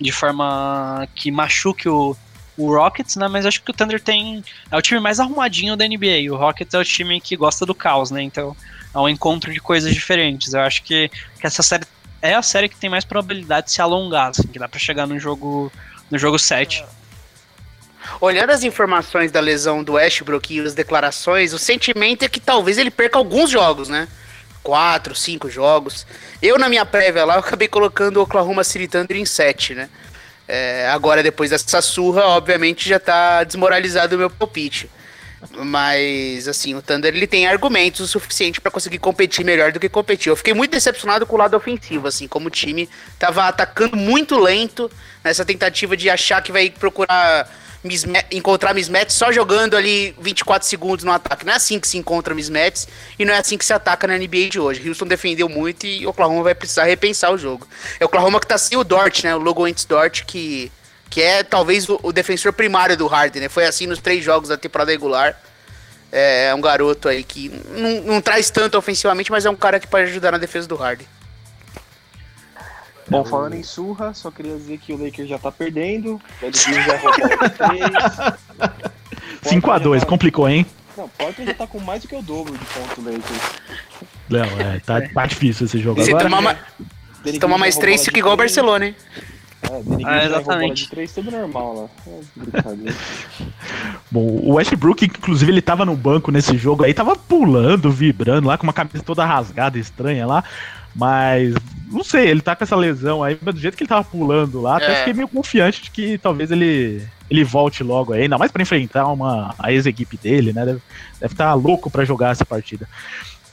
de forma que machuque o, o Rockets, né? Mas acho que o Thunder tem. É o time mais arrumadinho da NBA. O Rockets é o time que gosta do caos, né? Então é um encontro de coisas diferentes. Eu acho que, que essa série é a série que tem mais probabilidade de se alongar, assim, que dá pra chegar no jogo, no jogo 7. Olhando as informações da lesão do Westbrook e as declarações, o sentimento é que talvez ele perca alguns jogos, né? Quatro, cinco jogos. Eu, na minha prévia lá, acabei colocando o Oklahoma City Thunder em 7, né? É, agora, depois dessa surra, obviamente já tá desmoralizado o meu palpite. Mas, assim, o Thunder ele tem argumentos o suficiente para conseguir competir melhor do que competir. Eu fiquei muito decepcionado com o lado ofensivo, assim, como o time tava atacando muito lento nessa tentativa de achar que vai procurar encontrar mismatch só jogando ali 24 segundos no ataque. Não é assim que se encontra mismatch e não é assim que se ataca na NBA de hoje. Houston defendeu muito e Oklahoma vai precisar repensar o jogo. É o Oklahoma que tá sem o Dort, né? O Logo Ents Dort que que é talvez o, o, defensor primário do Harden, né? Foi assim nos três jogos da temporada regular. É, é um garoto aí que não, não, traz tanto ofensivamente, mas é um cara que pode ajudar na defesa do Harden. Bom, falando em surra, só queria dizer que o Lakers já tá perdendo. O já roubou 5x2, tá... complicou, hein? Não, Portland já tá com mais do que o dobro de pontos do Lakers. Não, é, tá, tá difícil esse jogo. Se agora. tomar, ma... Se tomar mais 3, fica igual o Barcelona, hein? É, ah, exatamente. De três, tudo normal lá. É, Bom, o Westbrook, inclusive, ele tava no banco nesse jogo aí, tava pulando, vibrando lá, com uma camisa toda rasgada, estranha lá. Mas, não sei, ele tá com essa lesão aí, mas do jeito que ele tava pulando lá, é. até fiquei meio confiante de que talvez ele, ele volte logo aí, ainda mais para enfrentar uma, a ex-equipe dele, né? Deve estar tá louco para jogar essa partida.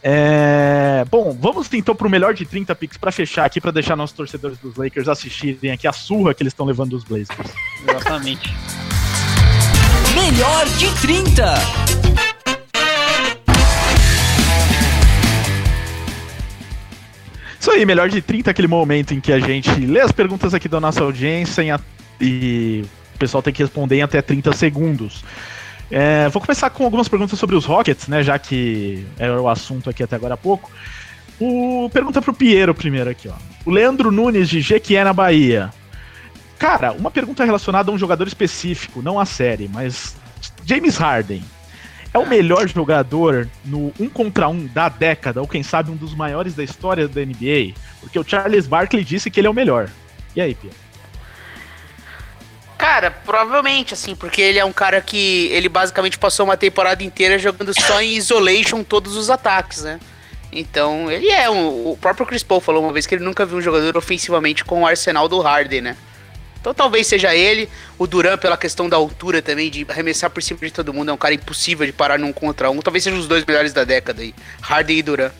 É... Bom, vamos então pro melhor de 30 picks para fechar aqui, para deixar nossos torcedores dos Lakers assistirem aqui a surra que eles estão levando dos Blazers. Exatamente. Melhor de 30. Isso aí, melhor de 30, aquele momento em que a gente lê as perguntas aqui da nossa audiência e o pessoal tem que responder em até 30 segundos. É, vou começar com algumas perguntas sobre os Rockets, né? Já que era o assunto aqui até agora há pouco. O, pergunta pro Piero primeiro aqui, ó. O Leandro Nunes de Jequié na Bahia. Cara, uma pergunta relacionada a um jogador específico, não a série, mas James Harden é o melhor jogador no um contra um da década, ou quem sabe um dos maiores da história da NBA? Porque o Charles Barkley disse que ele é o melhor. E aí, Piero? Cara, provavelmente, assim, porque ele é um cara que ele basicamente passou uma temporada inteira jogando só em isolation todos os ataques, né? Então, ele é um, o próprio Chris Paul falou uma vez que ele nunca viu um jogador ofensivamente com o arsenal do Harden, né? Então talvez seja ele, o Duran pela questão da altura também, de arremessar por cima de todo mundo, é um cara impossível de parar num contra um. Talvez sejam os dois melhores da década aí, Harden e Duran.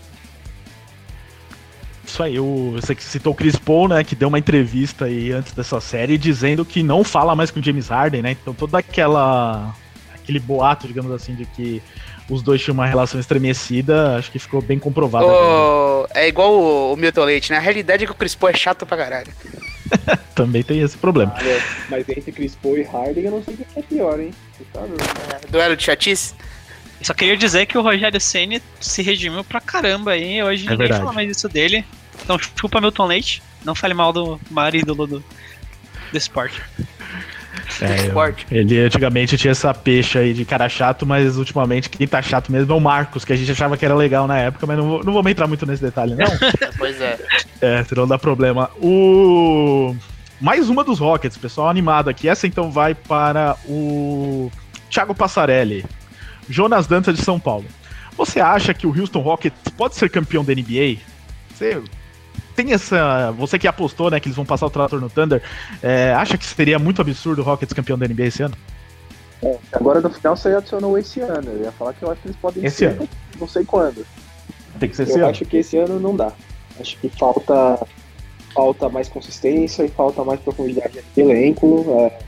Isso aí, o, você citou o Chris Paul, né, que deu uma entrevista aí antes dessa série dizendo que não fala mais com o James Harden, né? Então toda aquela aquele boato, digamos assim, de que os dois tinham uma relação estremecida, acho que ficou bem comprovado. Oh, é igual o, o Milton Leite, né? A realidade é que o Chris Paul é chato pra caralho. Também tem esse problema. Ah, mas entre Chris Paul e Harden, eu não sei o que é pior, hein? Tá é, duelo de chatice? Só queria dizer que o Rogério Senna se redimiu pra caramba aí. Hoje é ninguém verdade. fala mais isso dele. Então chupa Milton Leite. Não fale mal do marido do, do, do esporte. É, eu, ele antigamente tinha essa peixe aí de cara chato, mas ultimamente quem tá chato mesmo é o Marcos, que a gente achava que era legal na época, mas não, vou, não vou entrar muito nesse detalhe, não. pois é. É, senão dá problema. O. Mais uma dos Rockets, pessoal animado aqui. Essa então vai para o Thiago Passarelli. Jonas Dantas de São Paulo. Você acha que o Houston Rockets pode ser campeão da NBA? Você tem essa. Você que apostou, né, que eles vão passar o trator no Thunder, é, acha que seria muito absurdo o Rockets campeão da NBA esse ano? É, agora no final você adicionou esse ano. Eu ia falar que eu acho que eles podem esse ser, ano. não sei quando. Tem que ser eu esse ano. acho que esse ano não dá. Acho que falta falta mais consistência e falta mais profundidade de elenco. É,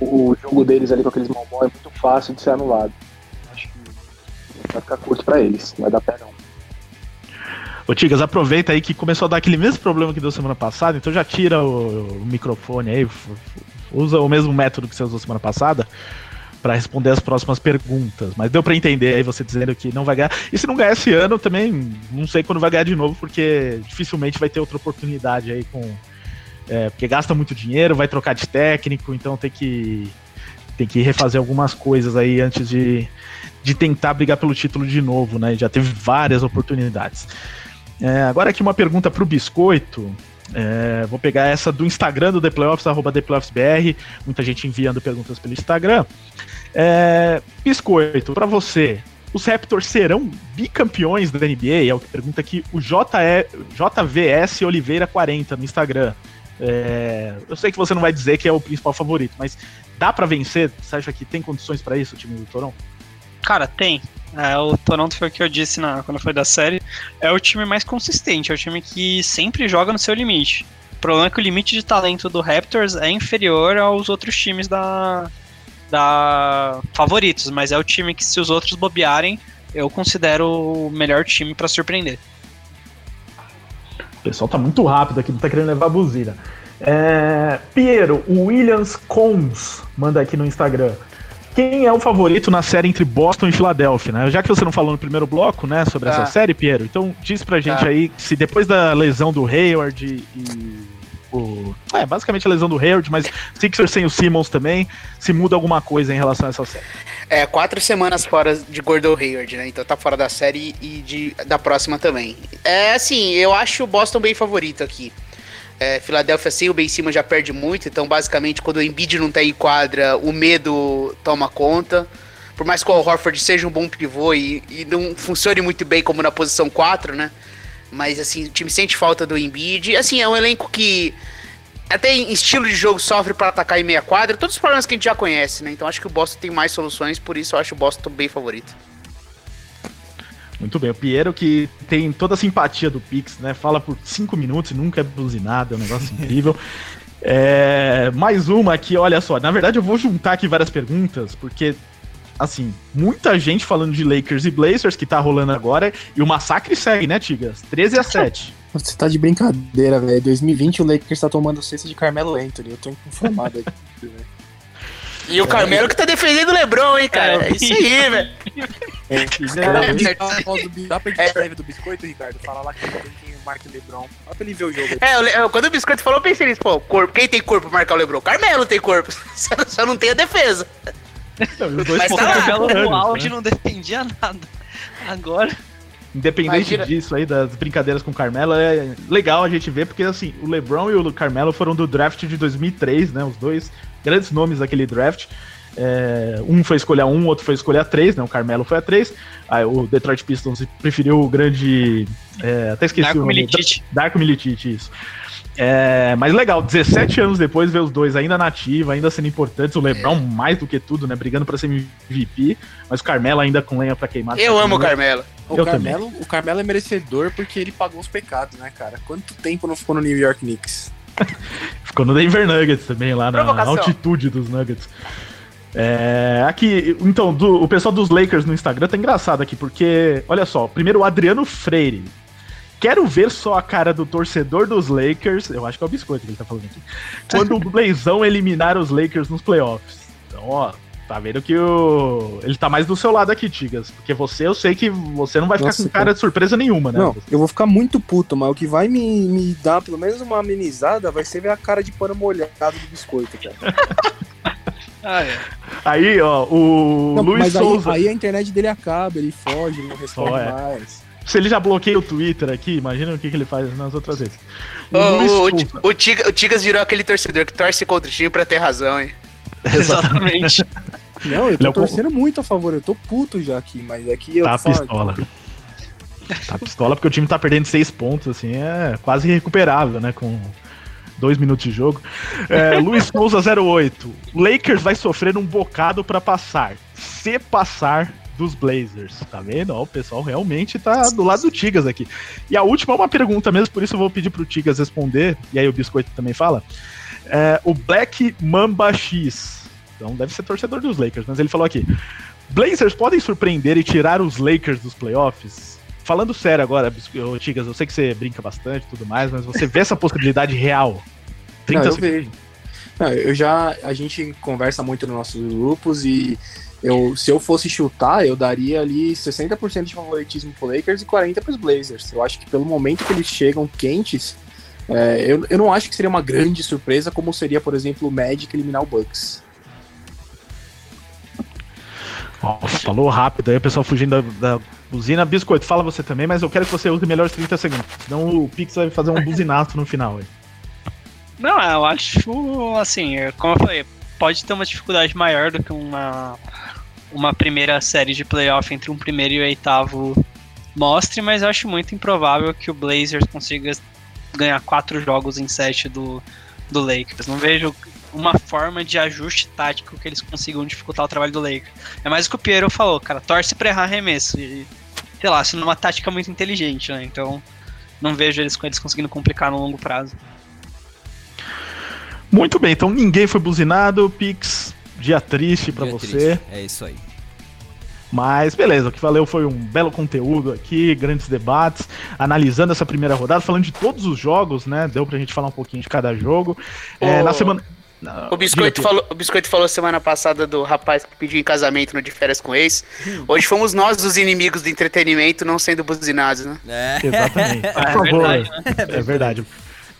o jogo deles ali com aqueles mal é muito fácil de ser anulado. Vai ficar curto para eles, vai dar pé não. Ô Tigas, aproveita aí que começou a dar aquele mesmo problema que deu semana passada, então já tira o, o microfone aí, usa o mesmo método que você usou semana passada para responder as próximas perguntas. Mas deu para entender aí você dizendo que não vai ganhar. E se não ganhar esse ano, também não sei quando vai ganhar de novo, porque dificilmente vai ter outra oportunidade aí com. É, porque gasta muito dinheiro, vai trocar de técnico, então tem que tem que refazer algumas coisas aí antes de, de tentar brigar pelo título de novo, né? Já teve várias oportunidades. É, agora aqui uma pergunta para o Biscoito. É, vou pegar essa do Instagram do The Playoffs, arroba ThePlayoffsBR. Muita gente enviando perguntas pelo Instagram. É, Biscoito, para você, os Raptors serão bicampeões da NBA? É o que pergunta aqui o JVS Oliveira 40 no Instagram. É, eu sei que você não vai dizer que é o principal favorito, mas dá para vencer? Você acha que tem condições para isso o time do Toronto? Cara, tem. É, o Toronto foi o que eu disse na, quando foi da série. É o time mais consistente, é o time que sempre joga no seu limite. O problema é que o limite de talento do Raptors é inferior aos outros times da, da favoritos, mas é o time que se os outros bobearem, eu considero o melhor time para surpreender. O pessoal tá muito rápido aqui, não tá querendo levar a buzina. É, Piero, o Williams Combs manda aqui no Instagram. Quem é o favorito na série entre Boston e Filadélfia, né? Já que você não falou no primeiro bloco, né, sobre Tá. essa série, Piero, então diz pra gente Tá. aí se depois da lesão do Hayward e, e o... É, basicamente a lesão do Hayward, mas Sixers sem o Simmons também, se muda alguma coisa em relação a essa série. É, quatro semanas fora de Gordon Hayward, né? Então tá fora da série e de, da próxima também. É assim, eu acho o Boston bem favorito aqui. É, Filadélfia sem o Ben Simmons já perde muito, então basicamente quando o Embiid não tá em quadra, o medo toma conta. Por mais que o Horford seja um bom pivô e, e não funcione muito bem como na posição 4, né? Mas assim, o time sente falta do Embiid. Assim, é um elenco que até em estilo de jogo sofre para atacar em meia quadra, todos os problemas que a gente já conhece, né? Então acho que o Boston tem mais soluções, por isso eu acho o Boston bem favorito. Muito bem, o Piero que tem toda a simpatia do Pix, né? Fala por cinco minutos e nunca é buzinado, é um negócio incrível. É, mais uma aqui, olha só. Na verdade, eu vou juntar aqui várias perguntas, porque, assim, muita gente falando de Lakers e Blazers, que tá rolando agora, e o massacre segue, né, Tigas? 13 a 7. Você tá de brincadeira, velho. 2020 o Lakers tá tomando cesta de Carmelo Anthony. Eu tô inconformado aqui, velho. E o Carmelo que tá defendendo o Lebron, hein, cara? É isso aí, velho. É, É, dá pra editar a live do biscoito, Ricardo? Fala lá que tem quem marca o Lebron. Dá pra ele ver o jogo. É, quando o Biscoito falou, eu pensei nisso. Pô, corpo, quem tem corpo pra marcar o Lebron? Carmelo tem corpo. Só, só não tem a defesa. Não, os dois Mas tá o lá. Carmelo no auge né? não defendia nada. Agora. Independente Imagina- disso aí, das brincadeiras com o Carmelo, é legal a gente ver, porque assim, o LeBron e o Carmelo foram do draft de 2003, né? Os dois grandes nomes daquele draft. É, um foi escolher a um, outro foi escolher a três, né? O Carmelo foi a três. Aí o Detroit Pistons preferiu o grande. é, até esqueci Darko o nome. Milicic. Darko Milicic, isso. É, mas legal, 17 anos depois, ver os dois ainda na ativa, ainda sendo importantes. O LeBron mais do que tudo, né? Brigando pra ser MVP, mas o Carmelo ainda com lenha pra queimar. Eu amo o Carmelo. O Eu Carmelo, o Carmelo é merecedor porque ele pagou os pecados, né, cara? Quanto tempo não ficou no New York Knicks? Ficou no Denver Nuggets também, lá na, altitude dos Nuggets. É, aqui, então, do- o pessoal dos Lakers no Instagram tá engraçado aqui, porque, olha só, primeiro o Adriano Freire. Quero ver só a cara do torcedor dos Lakers, eu acho que é o biscoito que ele tá falando aqui, quando o Blazão eliminar os Lakers nos playoffs. Então, ó, tá vendo que o. Ele tá mais do seu lado aqui, Tigas. Porque você, eu sei que você não vai ficar Nossa, com cara de surpresa nenhuma, né? Não, eu vou ficar muito puto, mas o que vai me, me dar pelo menos uma amenizada vai ser ver a cara de pano molhado do biscoito, cara. Ah, é. Aí, ó, o Não, Luiz mas aí, Souza. aí a internet dele acaba, ele foge, ele não responde Só é. mais. Se ele já bloqueia o Twitter aqui, imagina o que, que ele faz nas outras vezes. O O, Souza. o Tigas virou aquele torcedor que torce contra o time pra ter razão, hein? Exatamente. Não, eu é tô o- torcendo muito a favor, eu tô puto já aqui, mas é que eu Tá falo- pistola. Tá pistola porque o time tá perdendo seis pontos, assim, é quase irrecuperável, né? Com dois minutos de jogo. É, Luiz Souza 08. Lakers vai sofrer um bocado pra passar. Se passar dos Blazers. Tá vendo? Ó, o pessoal realmente tá do lado do Tigas aqui. E a última é uma pergunta mesmo, por isso eu vou pedir pro Tigas responder. E aí o Biscoito também fala. É, o Black Mamba X. Então deve ser torcedor dos Lakers, mas ele falou aqui. Blazers podem surpreender e tirar os Lakers dos playoffs? Falando sério agora, Tigas, eu sei que você brinca bastante e tudo mais, mas você vê essa possibilidade real? 30 Não, eu segundos. vejo. Não, eu já. A gente conversa muito nos nossos grupos e eu, se eu fosse chutar, eu daria ali 60% de favoritismo pro Lakers e 40% pros Blazers. Eu acho que pelo momento que eles chegam quentes, é, eu, eu não acho que seria uma grande surpresa como seria, por exemplo, o Magic eliminar o Bucks. Nossa, falou rápido aí, o pessoal fugindo da, da buzina. Biscoito, fala você também, mas eu quero que você use melhor os 30 segundos. Senão o Pix vai fazer um buzinaço no final. Aí. Não, eu acho assim, como eu falei, pode ter uma dificuldade maior do que uma, uma primeira série de playoff entre um primeiro e o oitavo mostre, mas eu acho muito improvável que o Blazers consiga ganhar quatro jogos em sete do, do Lakers. Não vejo uma forma de ajuste tático que eles consigam dificultar o trabalho do Lakers. É mais o que o Piero falou, cara, torce pra errar arremesso. E, sei lá, sendo uma tática muito inteligente, né? Então, não vejo eles, eles conseguindo complicar no longo prazo. Muito bem, então ninguém foi buzinado, Pix. Dia triste pra Dia você. triste. É isso aí. Mas beleza, o que valeu foi um belo conteúdo aqui, grandes debates, analisando essa primeira rodada, falando de todos os jogos, né? Deu pra gente falar um pouquinho de cada jogo. É, Ô. na semana. Não, o, Biscoito falou, o Biscoito falou semana passada do rapaz que pediu em casamento no de férias com ex. Hoje fomos nós os inimigos do entretenimento não sendo buzinados, né? É. Exatamente. Por é favor. Verdade, né? É verdade.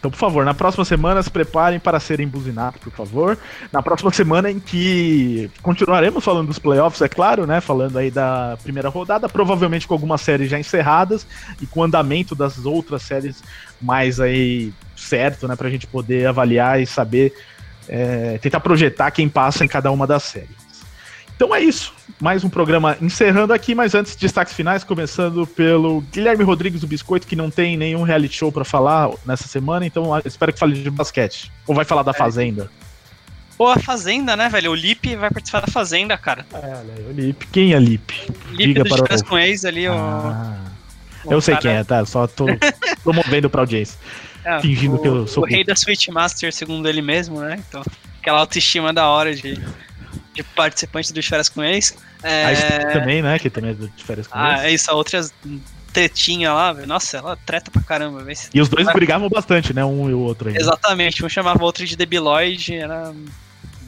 Então, por favor, na próxima semana se preparem para serem buzinados, por favor. Na próxima semana em que continuaremos falando dos playoffs, é claro, né? Falando aí da primeira rodada, provavelmente com algumas séries já encerradas e com o andamento das outras séries mais aí certo, né? Pra gente poder avaliar e saber, é, tentar projetar quem passa em cada uma das séries. Então é isso. Mais um programa encerrando aqui, mas antes, destaques finais, começando pelo Guilherme Rodrigues do Biscoito, que não tem nenhum reality show para falar nessa semana, então espero que fale de basquete. Ou vai falar da é. Fazenda? Pô, a Fazenda, né, velho? O Lipe vai participar da Fazenda, cara. É, o Lipe. Quem é Lipe? Lipe dos para o... com ex ali, ah, o... Eu sei cara... quem é, tá? Só tô promovendo pra audiência. É, fingindo o, que eu sou. O rei da Switchmaster, segundo ele mesmo, né? Então, aquela autoestima da hora de de participante do Férias com Ex. É... A também, né? Que também é do Férias com ah, Ex. Ah, é isso, outras tretinha lá, velho. Nossa, ela treta pra caramba, velho. E os dois brigavam bastante, né? Um e o outro aí. Exatamente, um chamava o outro de debiloide, era,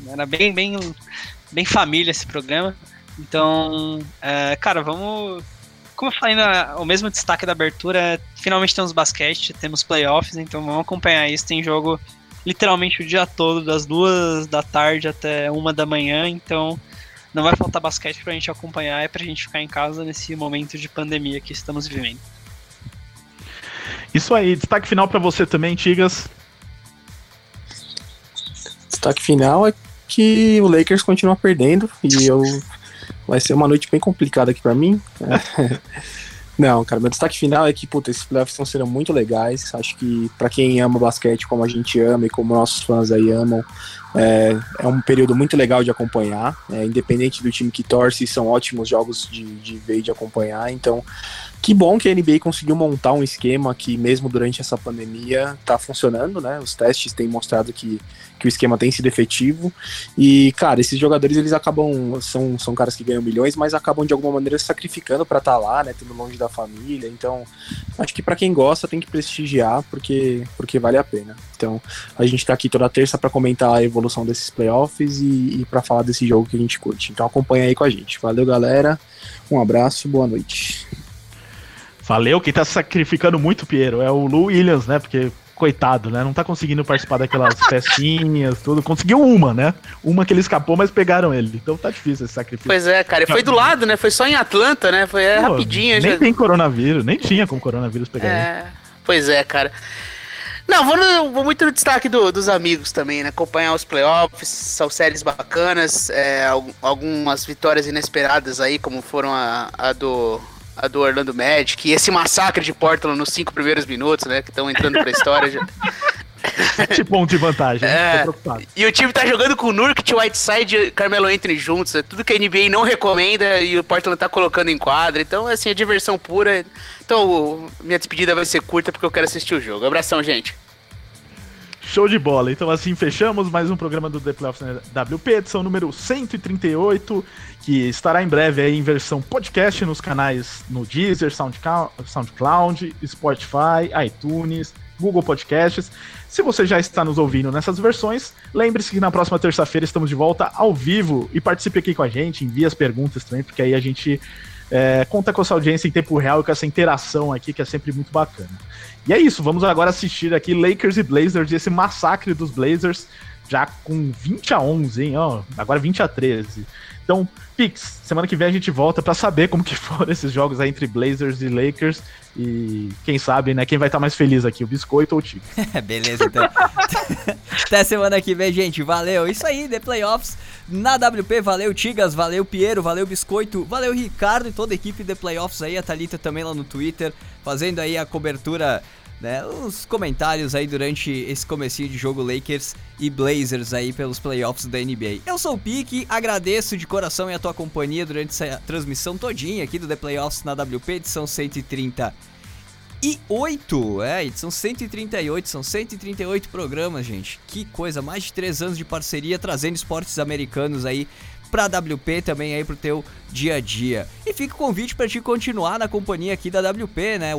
era bem, bem, bem família esse programa. Então, é, cara, vamos. Como eu falei, na, o mesmo destaque da abertura é finalmente temos basquete, temos playoffs, então vamos acompanhar isso. Tem jogo literalmente o dia todo, das duas da tarde até uma da manhã, então não vai faltar basquete pra gente acompanhar, é pra gente ficar em casa nesse momento de pandemia que estamos vivendo. Isso aí, destaque final para você também, Tigas. Destaque final é que o Lakers continua perdendo e eu vai ser uma noite bem complicada aqui para mim. Não, cara, meu destaque final é que, puta, esses playoffs estão sendo muito legais. Acho que para quem ama basquete como a gente ama e como nossos fãs aí amam, é, é um período muito legal de acompanhar. É, independente do time que torce, são ótimos jogos de, de ver e de acompanhar. Então, que bom que a NBA conseguiu montar um esquema que, mesmo durante essa pandemia, está funcionando, né? Os testes têm mostrado que, que o esquema tem sido efetivo. E, cara, esses jogadores, eles acabam. São, são caras que ganham milhões, mas acabam de alguma maneira se sacrificando para estar tá lá, né? Tendo longe da família. Então, acho que para quem gosta, tem que prestigiar, porque, porque vale a pena. Então, a gente está aqui toda terça para comentar a evolução desses playoffs e, e para falar desse jogo que a gente curte. Então, acompanha aí com a gente. Valeu, galera. Um abraço, boa noite. Valeu, quem tá sacrificando muito, Piero, é o Lou Williams, né? Porque, coitado, né? Não tá conseguindo participar daquelas festinhas, tudo. Conseguiu uma, né? Uma que ele escapou, mas pegaram ele. Então tá difícil esse sacrifício. Pois é, cara. E foi do lado, né? Foi só em Atlanta, né? Foi é, Pô, rapidinho. Nem já... tem coronavírus, nem tinha como coronavírus pegar é... ele. Pois é, cara. Não, vou, no, vou muito no destaque do, dos amigos também, né? Acompanhar os playoffs, são séries bacanas, é, algumas vitórias inesperadas aí, como foram a, a do a do Orlando Magic, e esse massacre de Portland nos cinco primeiros minutos, né? Que estão entrando pra história. Já... Sete pontos de vantagem, é, E o time tá jogando com Nurkic, Whiteside e Carmelo Anthony juntos. É tudo que a NBA não recomenda e o Portland tá colocando em quadra. Então, assim, é diversão pura. Então, minha despedida vai ser curta porque eu quero assistir o jogo. Abração, gente. Show de bola. Então assim fechamos mais um programa do The Playoffs WP, edição número 138, que estará em breve aí em versão podcast nos canais no Deezer, SoundCloud, Spotify, iTunes, Google Podcasts. Se você já está nos ouvindo nessas versões, lembre-se que na próxima terça-feira estamos de volta ao vivo e participe aqui com a gente, envie as perguntas também, porque aí a gente é, conta com essa audiência em tempo real e com essa interação aqui que é sempre muito bacana. E é isso, vamos agora assistir aqui Lakers e Blazers esse massacre dos Blazers, já com 20 a 11, hein? Ó, agora 20 a 13. Então, Pix, semana que vem a gente volta para saber como que foram esses jogos aí entre Blazers e Lakers e quem sabe, né, quem vai estar tá mais feliz aqui, o Biscoito ou o Tico. Beleza, então. Até semana que vem, gente. Valeu. Isso aí, The Playoffs na WP. Valeu, Tigas. Valeu, Piero. Valeu, Biscoito. Valeu, Ricardo e toda a equipe The Playoffs aí. A Thalita também lá no Twitter, fazendo aí a cobertura né, os comentários aí durante esse comecinho de jogo Lakers e Blazers aí pelos playoffs da NBA. Eu sou o Pique, agradeço de coração a tua companhia durante essa transmissão todinha aqui do The Playoffs na WP, edição 130 e 8, é, edição 138, são 138 programas, gente. Que coisa, mais de 3 anos de parceria trazendo esportes americanos aí pra WP também aí pro teu dia a dia. E fica o convite para te continuar na companhia aqui da WP, né,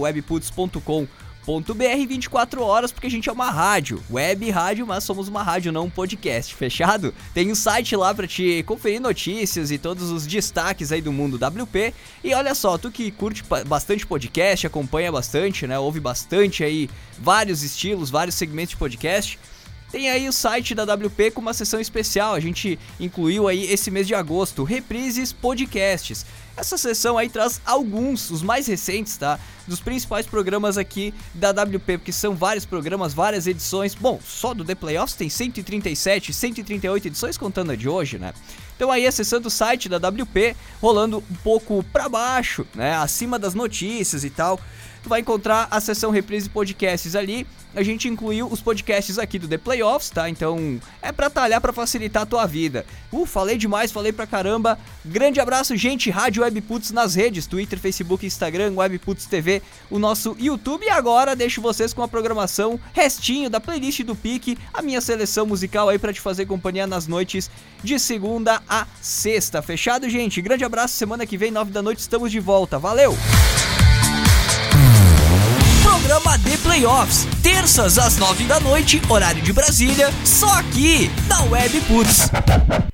webputs.com 24 horas, porque a gente é uma rádio, web rádio, mas somos uma rádio, não um podcast, fechado? Tem um site lá para te conferir notícias e todos os destaques aí do mundo WP. E olha só, tu que curte bastante podcast, acompanha bastante, né? Ouve bastante aí vários estilos, vários segmentos de podcast. Tem aí o site da WP com uma sessão especial. A gente incluiu aí esse mês de agosto, Reprises Podcasts. Essa sessão aí traz alguns, os mais recentes, tá? Dos principais programas aqui da WP, porque são vários programas, várias edições. Bom, só do The Playoffs tem 137, 138 edições contando a de hoje, né? Então aí acessando o site da WP, rolando um pouco para baixo, né, acima das notícias e tal, tu vai encontrar a seção reprise podcasts ali a gente incluiu os podcasts aqui do The Playoffs, tá? Então é pra talhar, pra facilitar a tua vida. Uh, falei demais, falei pra caramba. Grande abraço, gente. Rádio Webputs nas redes: Twitter, Facebook, Instagram, Webputs TV, o nosso YouTube. E agora deixo vocês com a programação restinho da playlist do Pique, a minha seleção musical aí pra te fazer companhia nas noites de segunda a sexta. Fechado, gente? Grande abraço. Semana que vem, nove da noite, estamos de volta. Valeu! Programa de playoffs. Terças às nove da noite, horário de Brasília, só aqui na Web Puts.